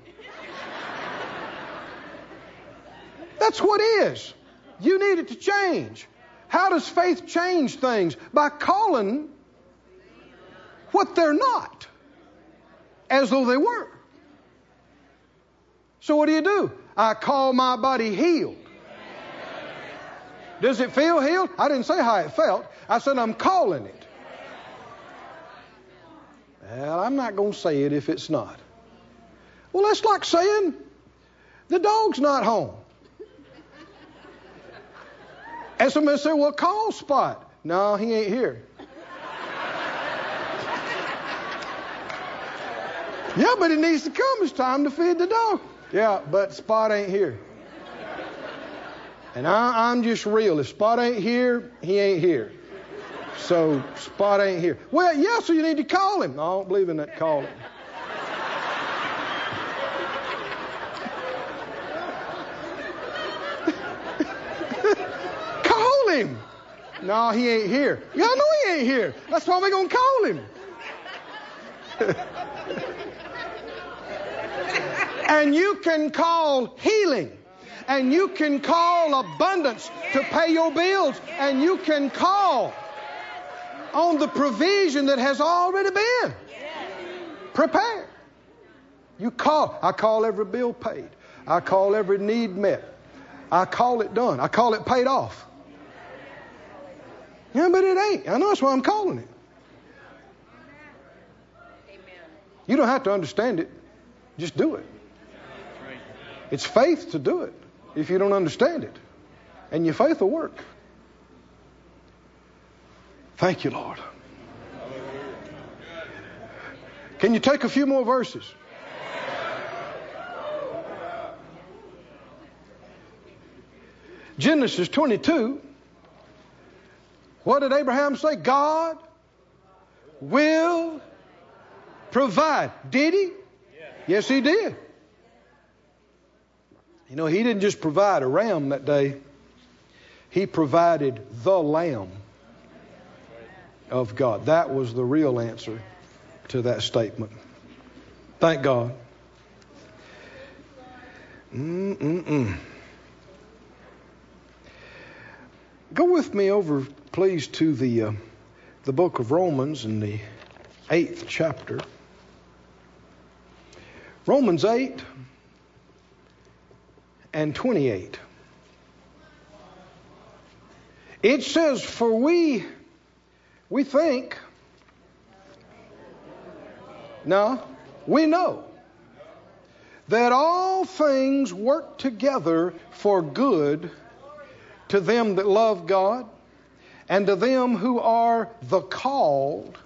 That's what is. You need it to change. How does faith change things? By calling what they're not as though they were. So what do you do? I call my body healed. Does it feel healed? I didn't say how it felt. I said I'm calling it. Well, I'm not going to say it if it's not. Well, that's like saying the dog's not home. And somebody say, well, call Spot. No, he ain't here. Yeah, but it needs to come. It's time to feed the dog. Yeah, but Spot ain't here. And I, I'm just real. If Spot ain't here, he ain't here. So Spot ain't here. Well, yeah, so you need to call him. No, I don't believe in that calling. *laughs* call him. No, he ain't here. Yeah, I know he ain't here. That's why we're going to call him. *laughs* and you can call healing and you can call abundance to pay your bills, and you can call on the provision that has already been prepared. You call. I call every bill paid. I call every need met. I call it done. I call it paid off. Yeah, but it ain't. I know that's why I'm calling it. You don't have to understand it. Just do it. It's faith to do it if you don't understand it. And your faith will work. Thank you, Lord. Can you take a few more verses? Genesis 22. What did Abraham say? God will provide. Did he? Yes, he did. You know, he didn't just provide a ram that day, he provided the lamb of God. That was the real answer to that statement. Thank God. Mm-mm-mm. Go with me over, please, to the uh, the book of Romans in the eighth chapter. Romans eight and twenty-eight. It says, "For we we think." No, we know that all things work together for good to them that love God and to them who are the called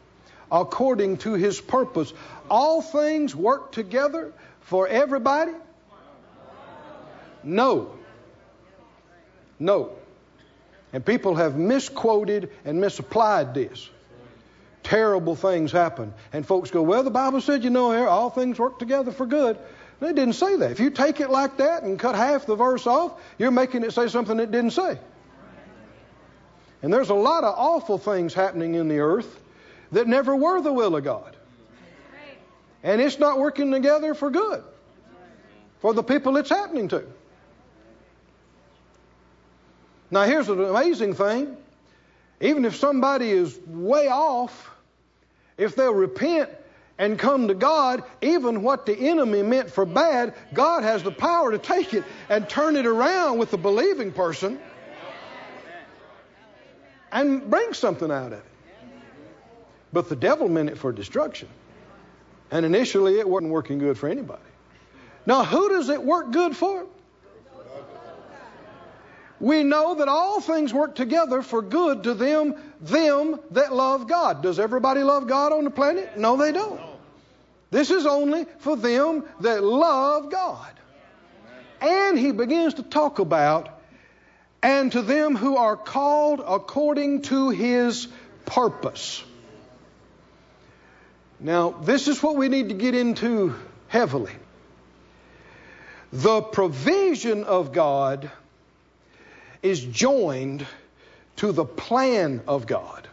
according to his purpose. All things work together for everybody? No. No. And people have misquoted and misapplied this. Terrible things happen. And folks go, well, the Bible said, you know, here all things work together for good. They didn't say that. If you take it like that and cut half the verse off, you're making it say something it didn't say. And there's a lot of awful things happening in the earth that never were the will of God. And it's not working together for good for the people it's happening to. Now, here's an amazing thing. Even if somebody is way off, if they'll repent and come to God, even what the enemy meant for bad, God has the power to take it and turn it around with the believing person and bring something out of it. But the devil meant it for destruction. And initially, it wasn't working good for anybody. Now, who does it work good for? We know that all things work together for good to them, them that love God. Does everybody love God on the planet? No, they don't. This is only for them that love God. And he begins to talk about, and to them who are called according to his purpose. Now, this is what we need to get into heavily. The provision of God is joined to the plan of God.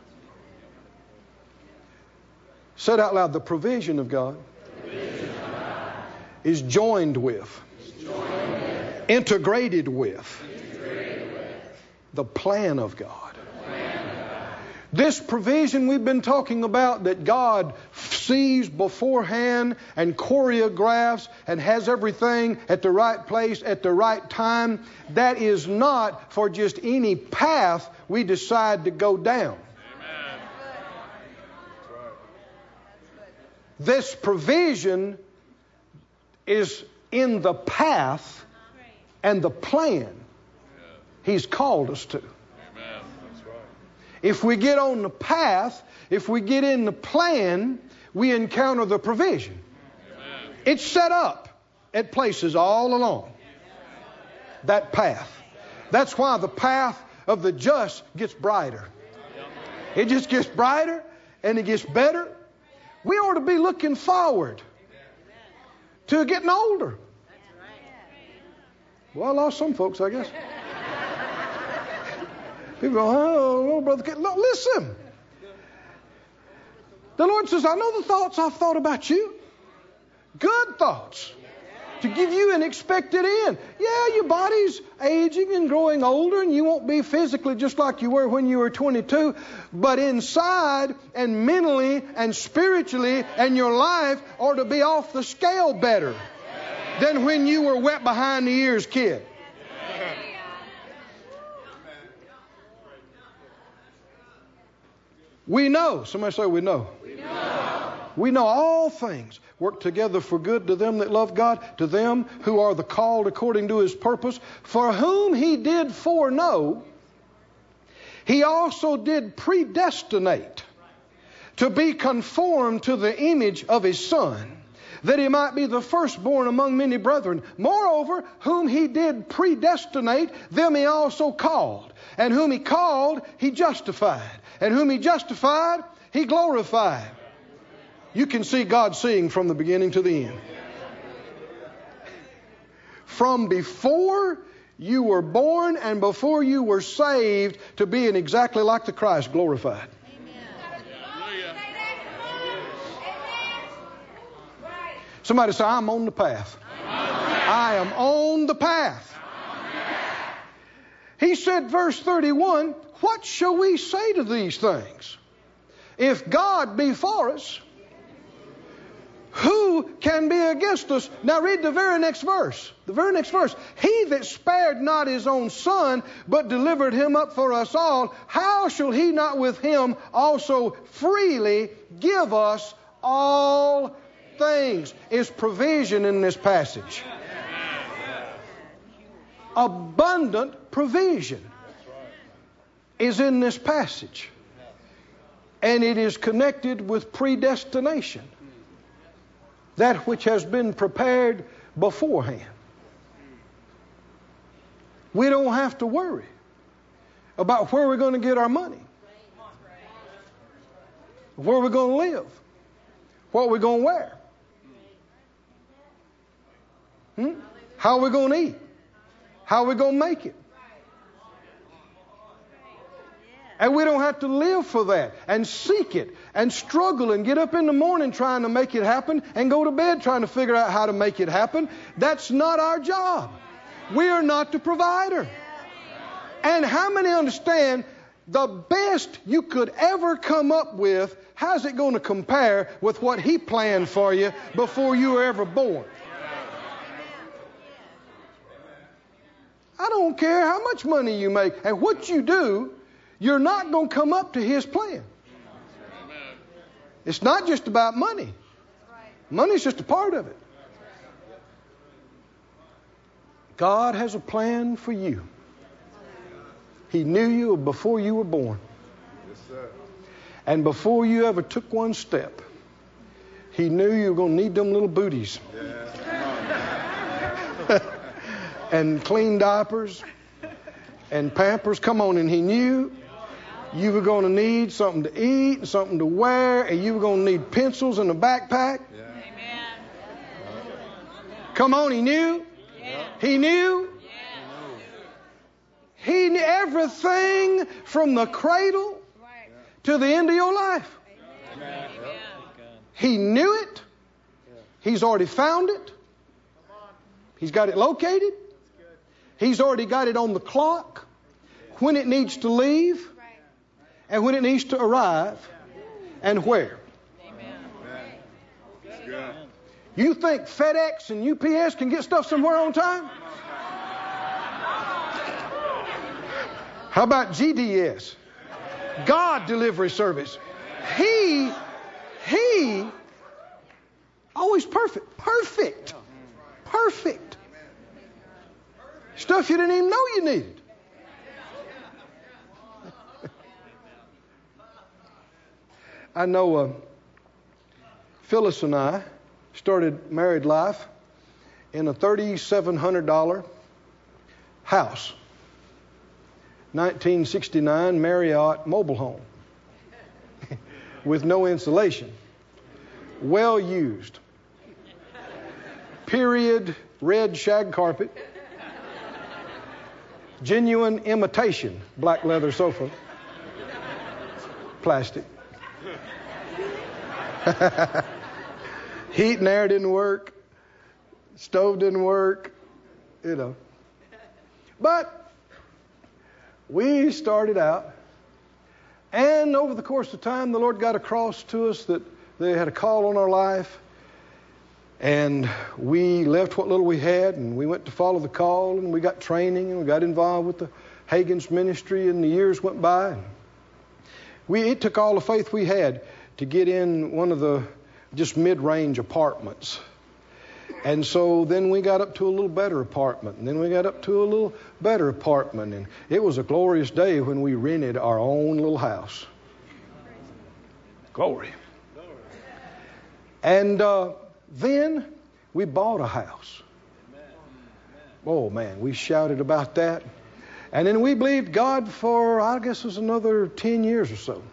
Said out loud, the provision of God, provision of God. is joined with, joined with. integrated with, integrated with. the plan of God. This provision we've been talking about that God sees beforehand and choreographs and has everything at the right place at the right time, that is not for just any path we decide to go down. This provision is in the path and the plan He's called us to. If we get on the path, if we get in the plan, we encounter the provision. Amen. It's set up at places all along that path. That's why the path of the just gets brighter. It just gets brighter and it gets better. We ought to be looking forward to getting older. Well, I lost some folks, I guess. People go, oh, oh brother. No, listen. The Lord says, I know the thoughts I've thought about you. Good thoughts. To give you an expected end. Yeah, your body's aging and growing older, and you won't be physically just like you were when you were 22. But inside and mentally and spiritually and your life ought to be off the scale better than when you were wet behind the ears kid. We know. Somebody say we know. We know. We know all things work together for good to them that love God, to them who are the called according to his purpose, for whom he did foreknow, he also did predestinate to be conformed to the image of his son, that he might be the firstborn among many brethren. Moreover, whom he did predestinate, them he also called. And whom he called, he justified. And whom he justified, he glorified. You can see God seeing from the beginning to the end. From before you were born and before you were saved to being exactly like the Christ glorified. Somebody say, I'm on the path. I am on the path. He said, verse 31, What shall we say to these things? If God be for us, who can be against us? Now read the very next verse. The very next verse. He that spared not his own son, but delivered him up for us all, how shall he not with him also freely give us all things? Is provision in this passage. Abundant provision is in this passage. And it is connected with predestination that which has been prepared beforehand. We don't have to worry about where we're going to get our money, where we're going to live, what we're going to wear, hmm? how we're going to eat, how are we're going to make it. And we don't have to live for that and seek it and struggle and get up in the morning trying to make it happen and go to bed trying to figure out how to make it happen. That's not our job. We are not the provider. And how many understand the best you could ever come up with, how's it going to compare with what He planned for you before you were ever born? I don't care how much money you make and what you do you're not going to come up to His plan. It's not just about money. Money's just a part of it. God has a plan for you. He knew you before you were born. And before you ever took one step, He knew you were going to need them little booties. *laughs* and clean diapers and pampers. Come on, and He knew you were going to need something to eat and something to wear, and you were going to need pencils and a backpack. Yeah. Amen. Come on, he knew. Yeah. He knew. Yeah. He knew everything from the cradle right. to the end of your life. Amen. He knew it. He's already found it. He's got it located. He's already got it on the clock when it needs to leave and when it needs to arrive and where. You think FedEx and UPS can get stuff somewhere on time? How about GDS? God Delivery Service. He, He, always perfect. Perfect. Perfect. Stuff you didn't even know you needed. I know uh, Phyllis and I started married life in a $3,700 house, 1969 Marlette mobile home *laughs* with no insulation, well used, period red shag carpet, Genuine imitation black leather sofa. Plastic. *laughs* Heat and air didn't work. Stove didn't work. You know. But we started out, and over the course of time, the Lord got across to us that they had a call on our life. And we left what little we had and we went to follow the call and we got training and we got involved with the Hagin's ministry and the years went by. We, it took all the faith we had to get in one of the just mid range apartments. And so then we got up to a little better apartment, and then we got up to a little better apartment, and it was a glorious day when we rented our own little house. Glory. And uh, then we bought a house. Oh man, we shouted about that. And then we believed God for, I guess it was another 10 years or so.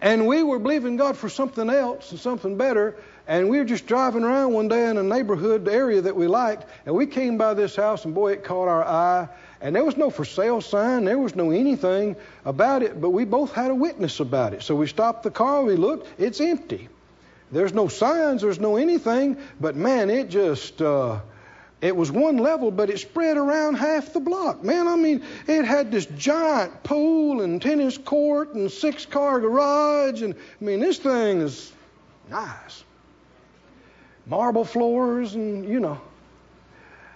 And we were believing God for something else and something better. And we were just driving around one day in a neighborhood area that we liked. And we came by this house, and boy, it caught our eye. And there was no for sale sign, there was no anything about it, but we both had a witness about it. So we stopped the car, we looked, it's empty. There's no signs, there's no anything, but man, it just, uh, it was one level, but it spread around half the block. Man, I mean, it had this giant pool and tennis court and six car garage, and I mean, this thing is nice. Marble floors, and you know.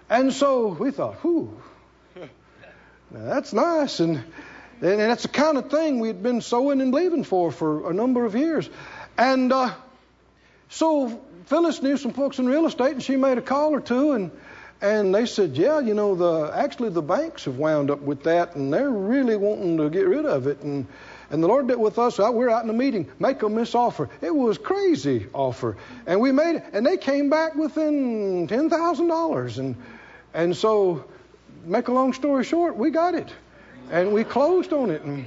And so we thought, whew, that's nice. And, and that's the kind of thing we'd been sowing and believing for for a number of years. And, uh, so Phyllis knew some folks in real estate, and she made a call or two, and and they said, yeah, you know, the actually the banks have wound up with that, and they're really wanting to get rid of it. And and the Lord did with us. Uh, we're out in a meeting, make them this offer. It was crazy offer, and we made it, and they came back within ten thousand dollars, and and so make a long story short, we got it, and we closed on it, and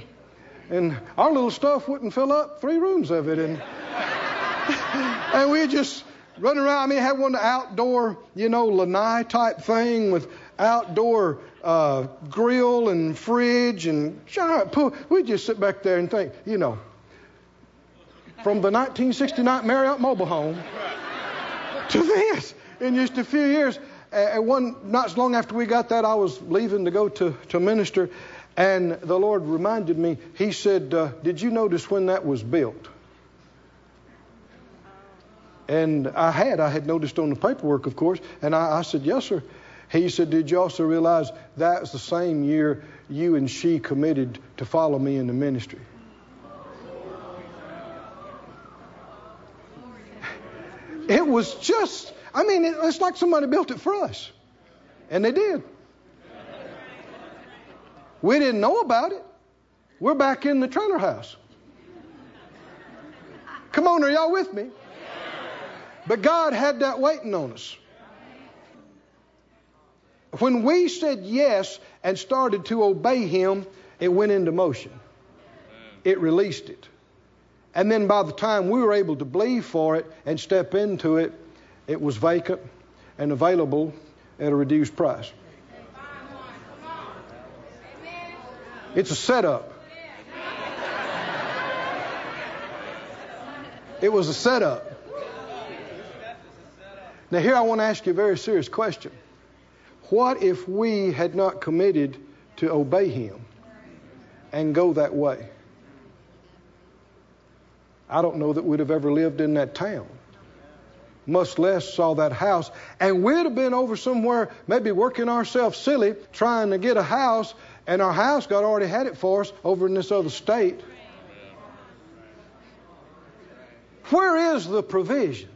and our little stuff wouldn't fill up three rooms of it, and. *laughs* and we just run around. I mean, had one outdoor, you know, lanai type thing with outdoor uh, grill and fridge and giant pool. We just sit back there and think, you know, from the 1969 Marlette mobile home *laughs* to this in just a few years. And one, not so long after we got that, I was leaving to go to, to minister, and the Lord reminded me. He said, uh, "Did you notice when that was built?" And I had, I had noticed on the paperwork, of course, and I, I said, Yes, sir. He said, Did you also realize that's the same year you and she committed to follow me in the ministry? It was just, I mean, it, it's like somebody built it for us. And they did. We didn't know about it. We're back in the trailer house. Come on, are y'all with me? But God had that waiting on us. When we said yes and started to obey Him, it went into motion. It released it. And then by the time we were able to believe for it and step into it, it was vacant and available at a reduced price. It's a setup. It was a setup. Now, here I want to ask you a very serious question. What if we had not committed to obey Him and go that way? I don't know that we'd have ever lived in that town, much less saw that house. And we'd have been over somewhere, maybe working ourselves silly, trying to get a house, and our house, God already had it for us over in this other state. Where is the provision?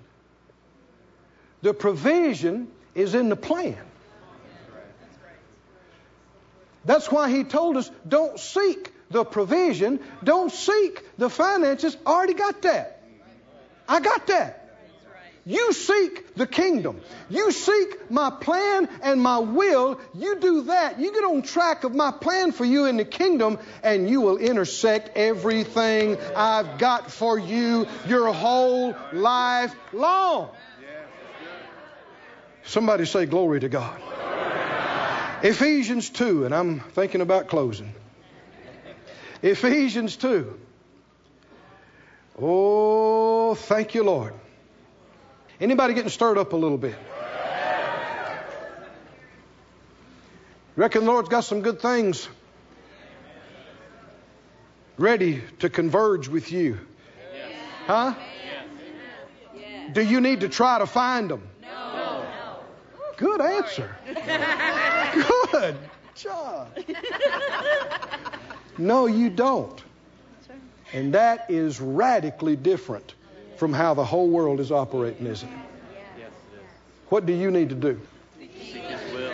The provision is in the plan. That's why he told us don't seek the provision, don't seek the finances. Already got that. I got that. You seek the kingdom. You seek my plan and my will. You do that. You get on track of my plan for you in the kingdom, and you will intersect everything I've got for you your whole life long. Somebody say, Glory to God. Ephesians 2, and I'm thinking about closing. Ephesians 2. Oh, thank you, Lord. Anybody getting stirred up a little bit? Reckon the Lord's got some good things ready to converge with you. Huh? Do you need to try to find them? Good answer. Good job. No, you don't. And that is radically different from how the whole world is operating, isn't it? What do you need to do?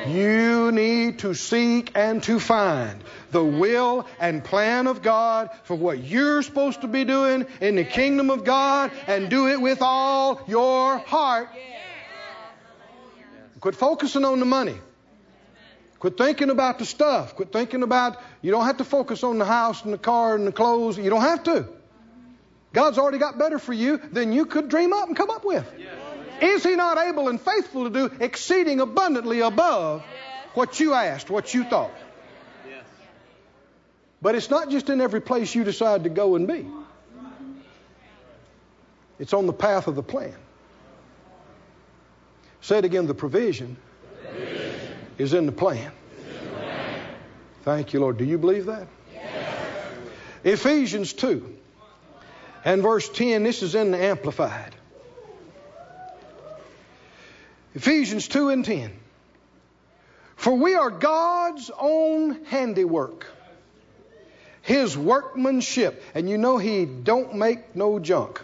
You need to seek and to find the will and plan of God for what you're supposed to be doing in the kingdom of God and do it with all your heart. Quit focusing on the money. Quit thinking about the stuff. Quit thinking about, you don't have to focus on the house and the car and the clothes. You don't have to. God's already got better for you than you could dream up and come up with. Is He not able and faithful to do exceeding abundantly above what you asked, what you thought? Yes. But it's not just in every place you decide to go and be. It's on the path of the plan. Say it again the provision, is in the plan. Thank you, Lord. Do you believe that? Yes. Ephesians 2 and verse 10, this is in the Amplified. Ephesians 2 and 10. For we are God's own handiwork, His workmanship. And you know He don't make no junk.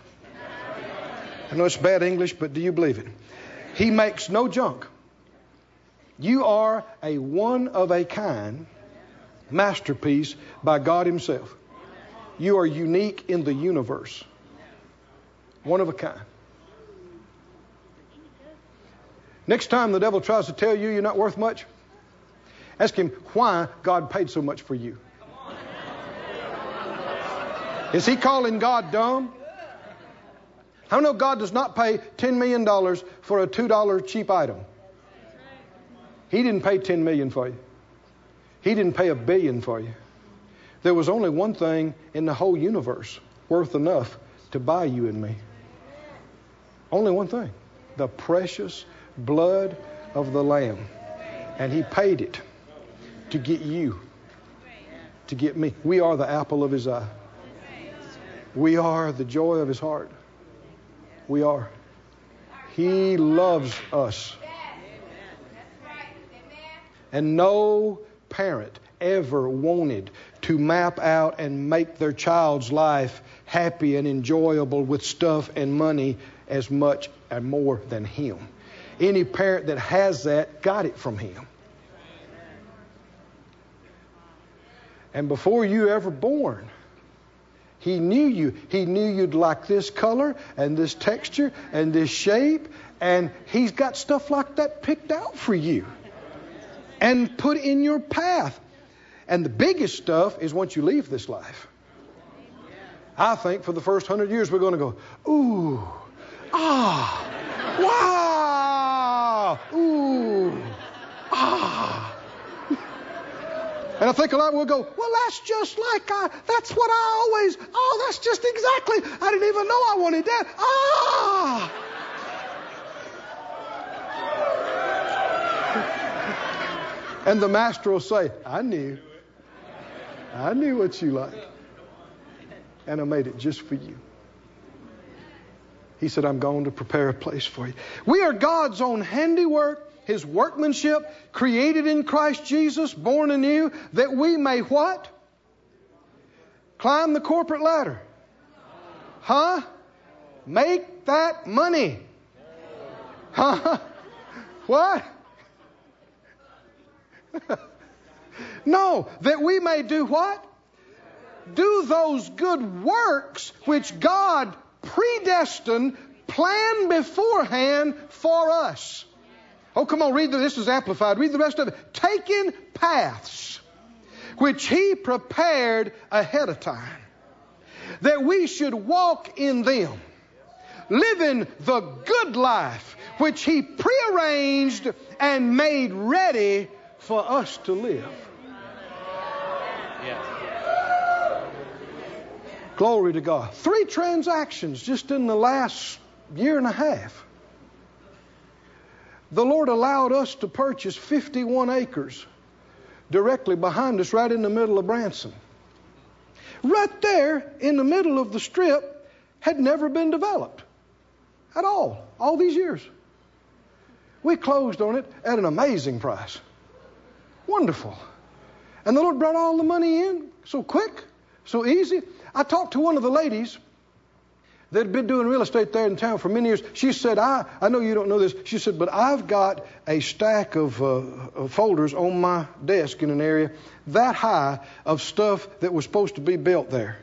I know it's bad English, but do you believe it? He makes no junk. You are a one of a kind masterpiece by God Himself. You are unique in the universe. One of a kind. Next time the devil tries to tell you you're not worth much, ask him why God paid so much for you. Is he calling God dumb? How know God does not pay $10 million for a $2 cheap item? He didn't pay 10 million for you. He didn't pay a billion for you. There was only one thing in the whole universe worth enough to buy you and me. Only one thing. The precious blood of the Lamb. And He paid it to get you, to get me. We are the apple of His eye. We are the joy of His heart. We are. He loves us. And no parent ever wanted to map out and make their child's life happy and enjoyable with stuff and money as much and more than him. Any parent that has that got it from him. And before you ever born, he knew you. He knew you'd like this color and this texture and this shape, and he's got stuff like that picked out for you and put in your path. And the biggest stuff is once you leave this life. I think for the first hundred years we're going to go, ooh, ah, wow, ooh, ah. And I think a lot will go, well, that's just like I, that's what I always, oh, that's just exactly, I didn't even know I wanted that. Ah! And the master will say, I knew. I knew what you like. And I made it just for you. He said, I'm going to prepare a place for you. We are God's own handiwork, His workmanship, created in Christ Jesus, born anew, that we may what? Climb the corporate ladder. Huh? Make that money. Huh? *laughs* What? *laughs* no, that we may do what? Do those good works which God predestined, planned beforehand for us. Oh, come on, read the, this is amplified. Read the rest of it. Taking paths which He prepared ahead of time, that we should walk in them, living the good life which He prearranged and made ready for us to live. Glory to God. Three transactions just in the last year and a half. The Lord allowed us to purchase 51 acres directly behind us, right in the middle of Branson. Right there in the middle of the strip had never been developed at all, all these years. We closed on it at an amazing price. Wonderful. And the Lord brought all the money in so quick, so easy. I talked to one of the ladies had been doing real estate there in town for many years. She said, I, I know you don't know this. She said, but I've got a stack of, uh, of folders on my desk in an area that high of stuff that was supposed to be built there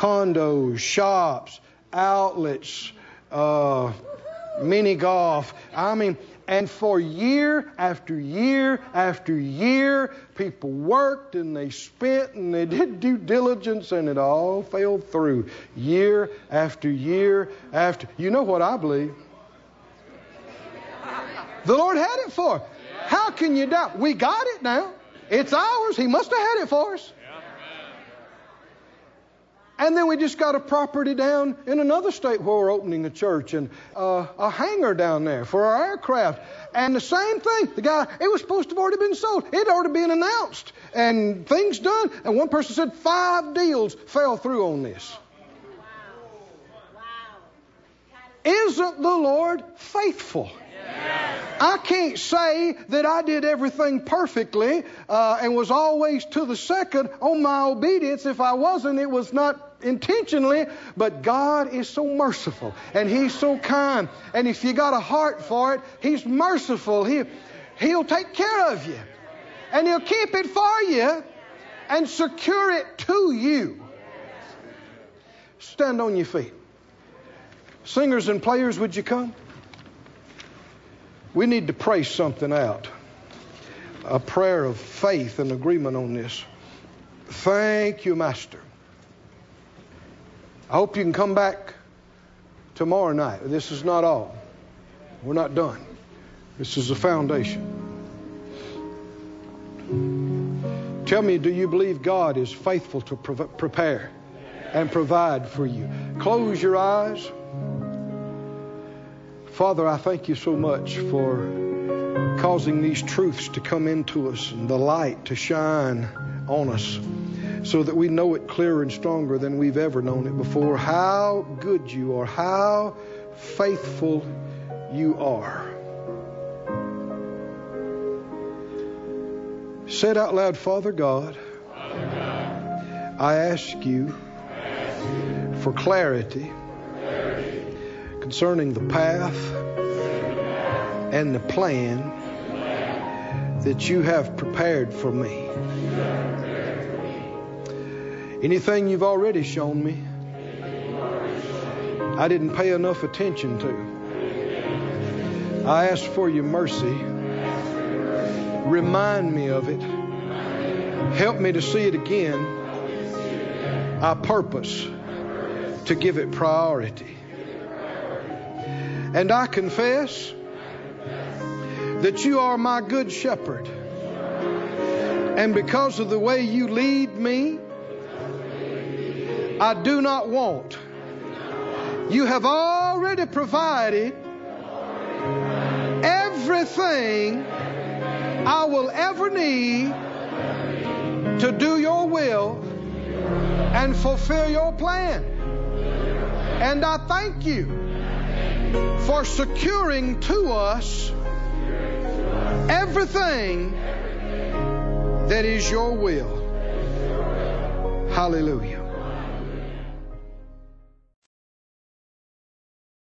condos, shops, outlets, uh, mini golf. I mean, and for year after year after year, people worked and they spent and they did due diligence and it all fell through. Year after year after. You know what I believe? The Lord had it for. How can you doubt? We got it now. It's ours. He must have had it for us. And then we just got a property down in another state where we're opening a church and uh, a hangar down there for our aircraft. And the same thing, the guy, it was supposed to have already been sold. It had already been announced and things done. And one person said five deals fell through on this. Wow. Wow. Isn't the Lord faithful? I can't say that I did everything perfectly uh, and was always to the second on my obedience. If I wasn't, it was not intentionally, but God is so merciful and He's so kind. And if you got a heart for it, He's merciful. He, he'll take care of you. And He'll keep it for you and secure it to you. Stand on your feet. Singers and players, would you come? We need to pray something out. A prayer of faith and agreement on this. Thank you, Master. I hope you can come back tomorrow night. This is not all. We're not done. This is the foundation. Tell me, do you believe God is faithful to prepare and provide for you? Close your eyes. Father, I thank you so much for causing these truths to come into us and the light to shine on us so that we know it clearer and stronger than we've ever known it before. How good you are, how faithful you are. Said out loud, Father God, Father God I ask you I ask you for clarity clarity concerning the path and the plan that you have prepared for me. Anything you've already shown me, I didn't pay enough attention to. I ask for your mercy. Remind me of it. Help me to see it again. I purpose to give it priority. And I confess that you are my good shepherd. And because of the way you lead me, I do not want. You have already provided everything I will ever need to do your will and fulfill your plan. And I thank you for securing to us everything that is your will. Hallelujah.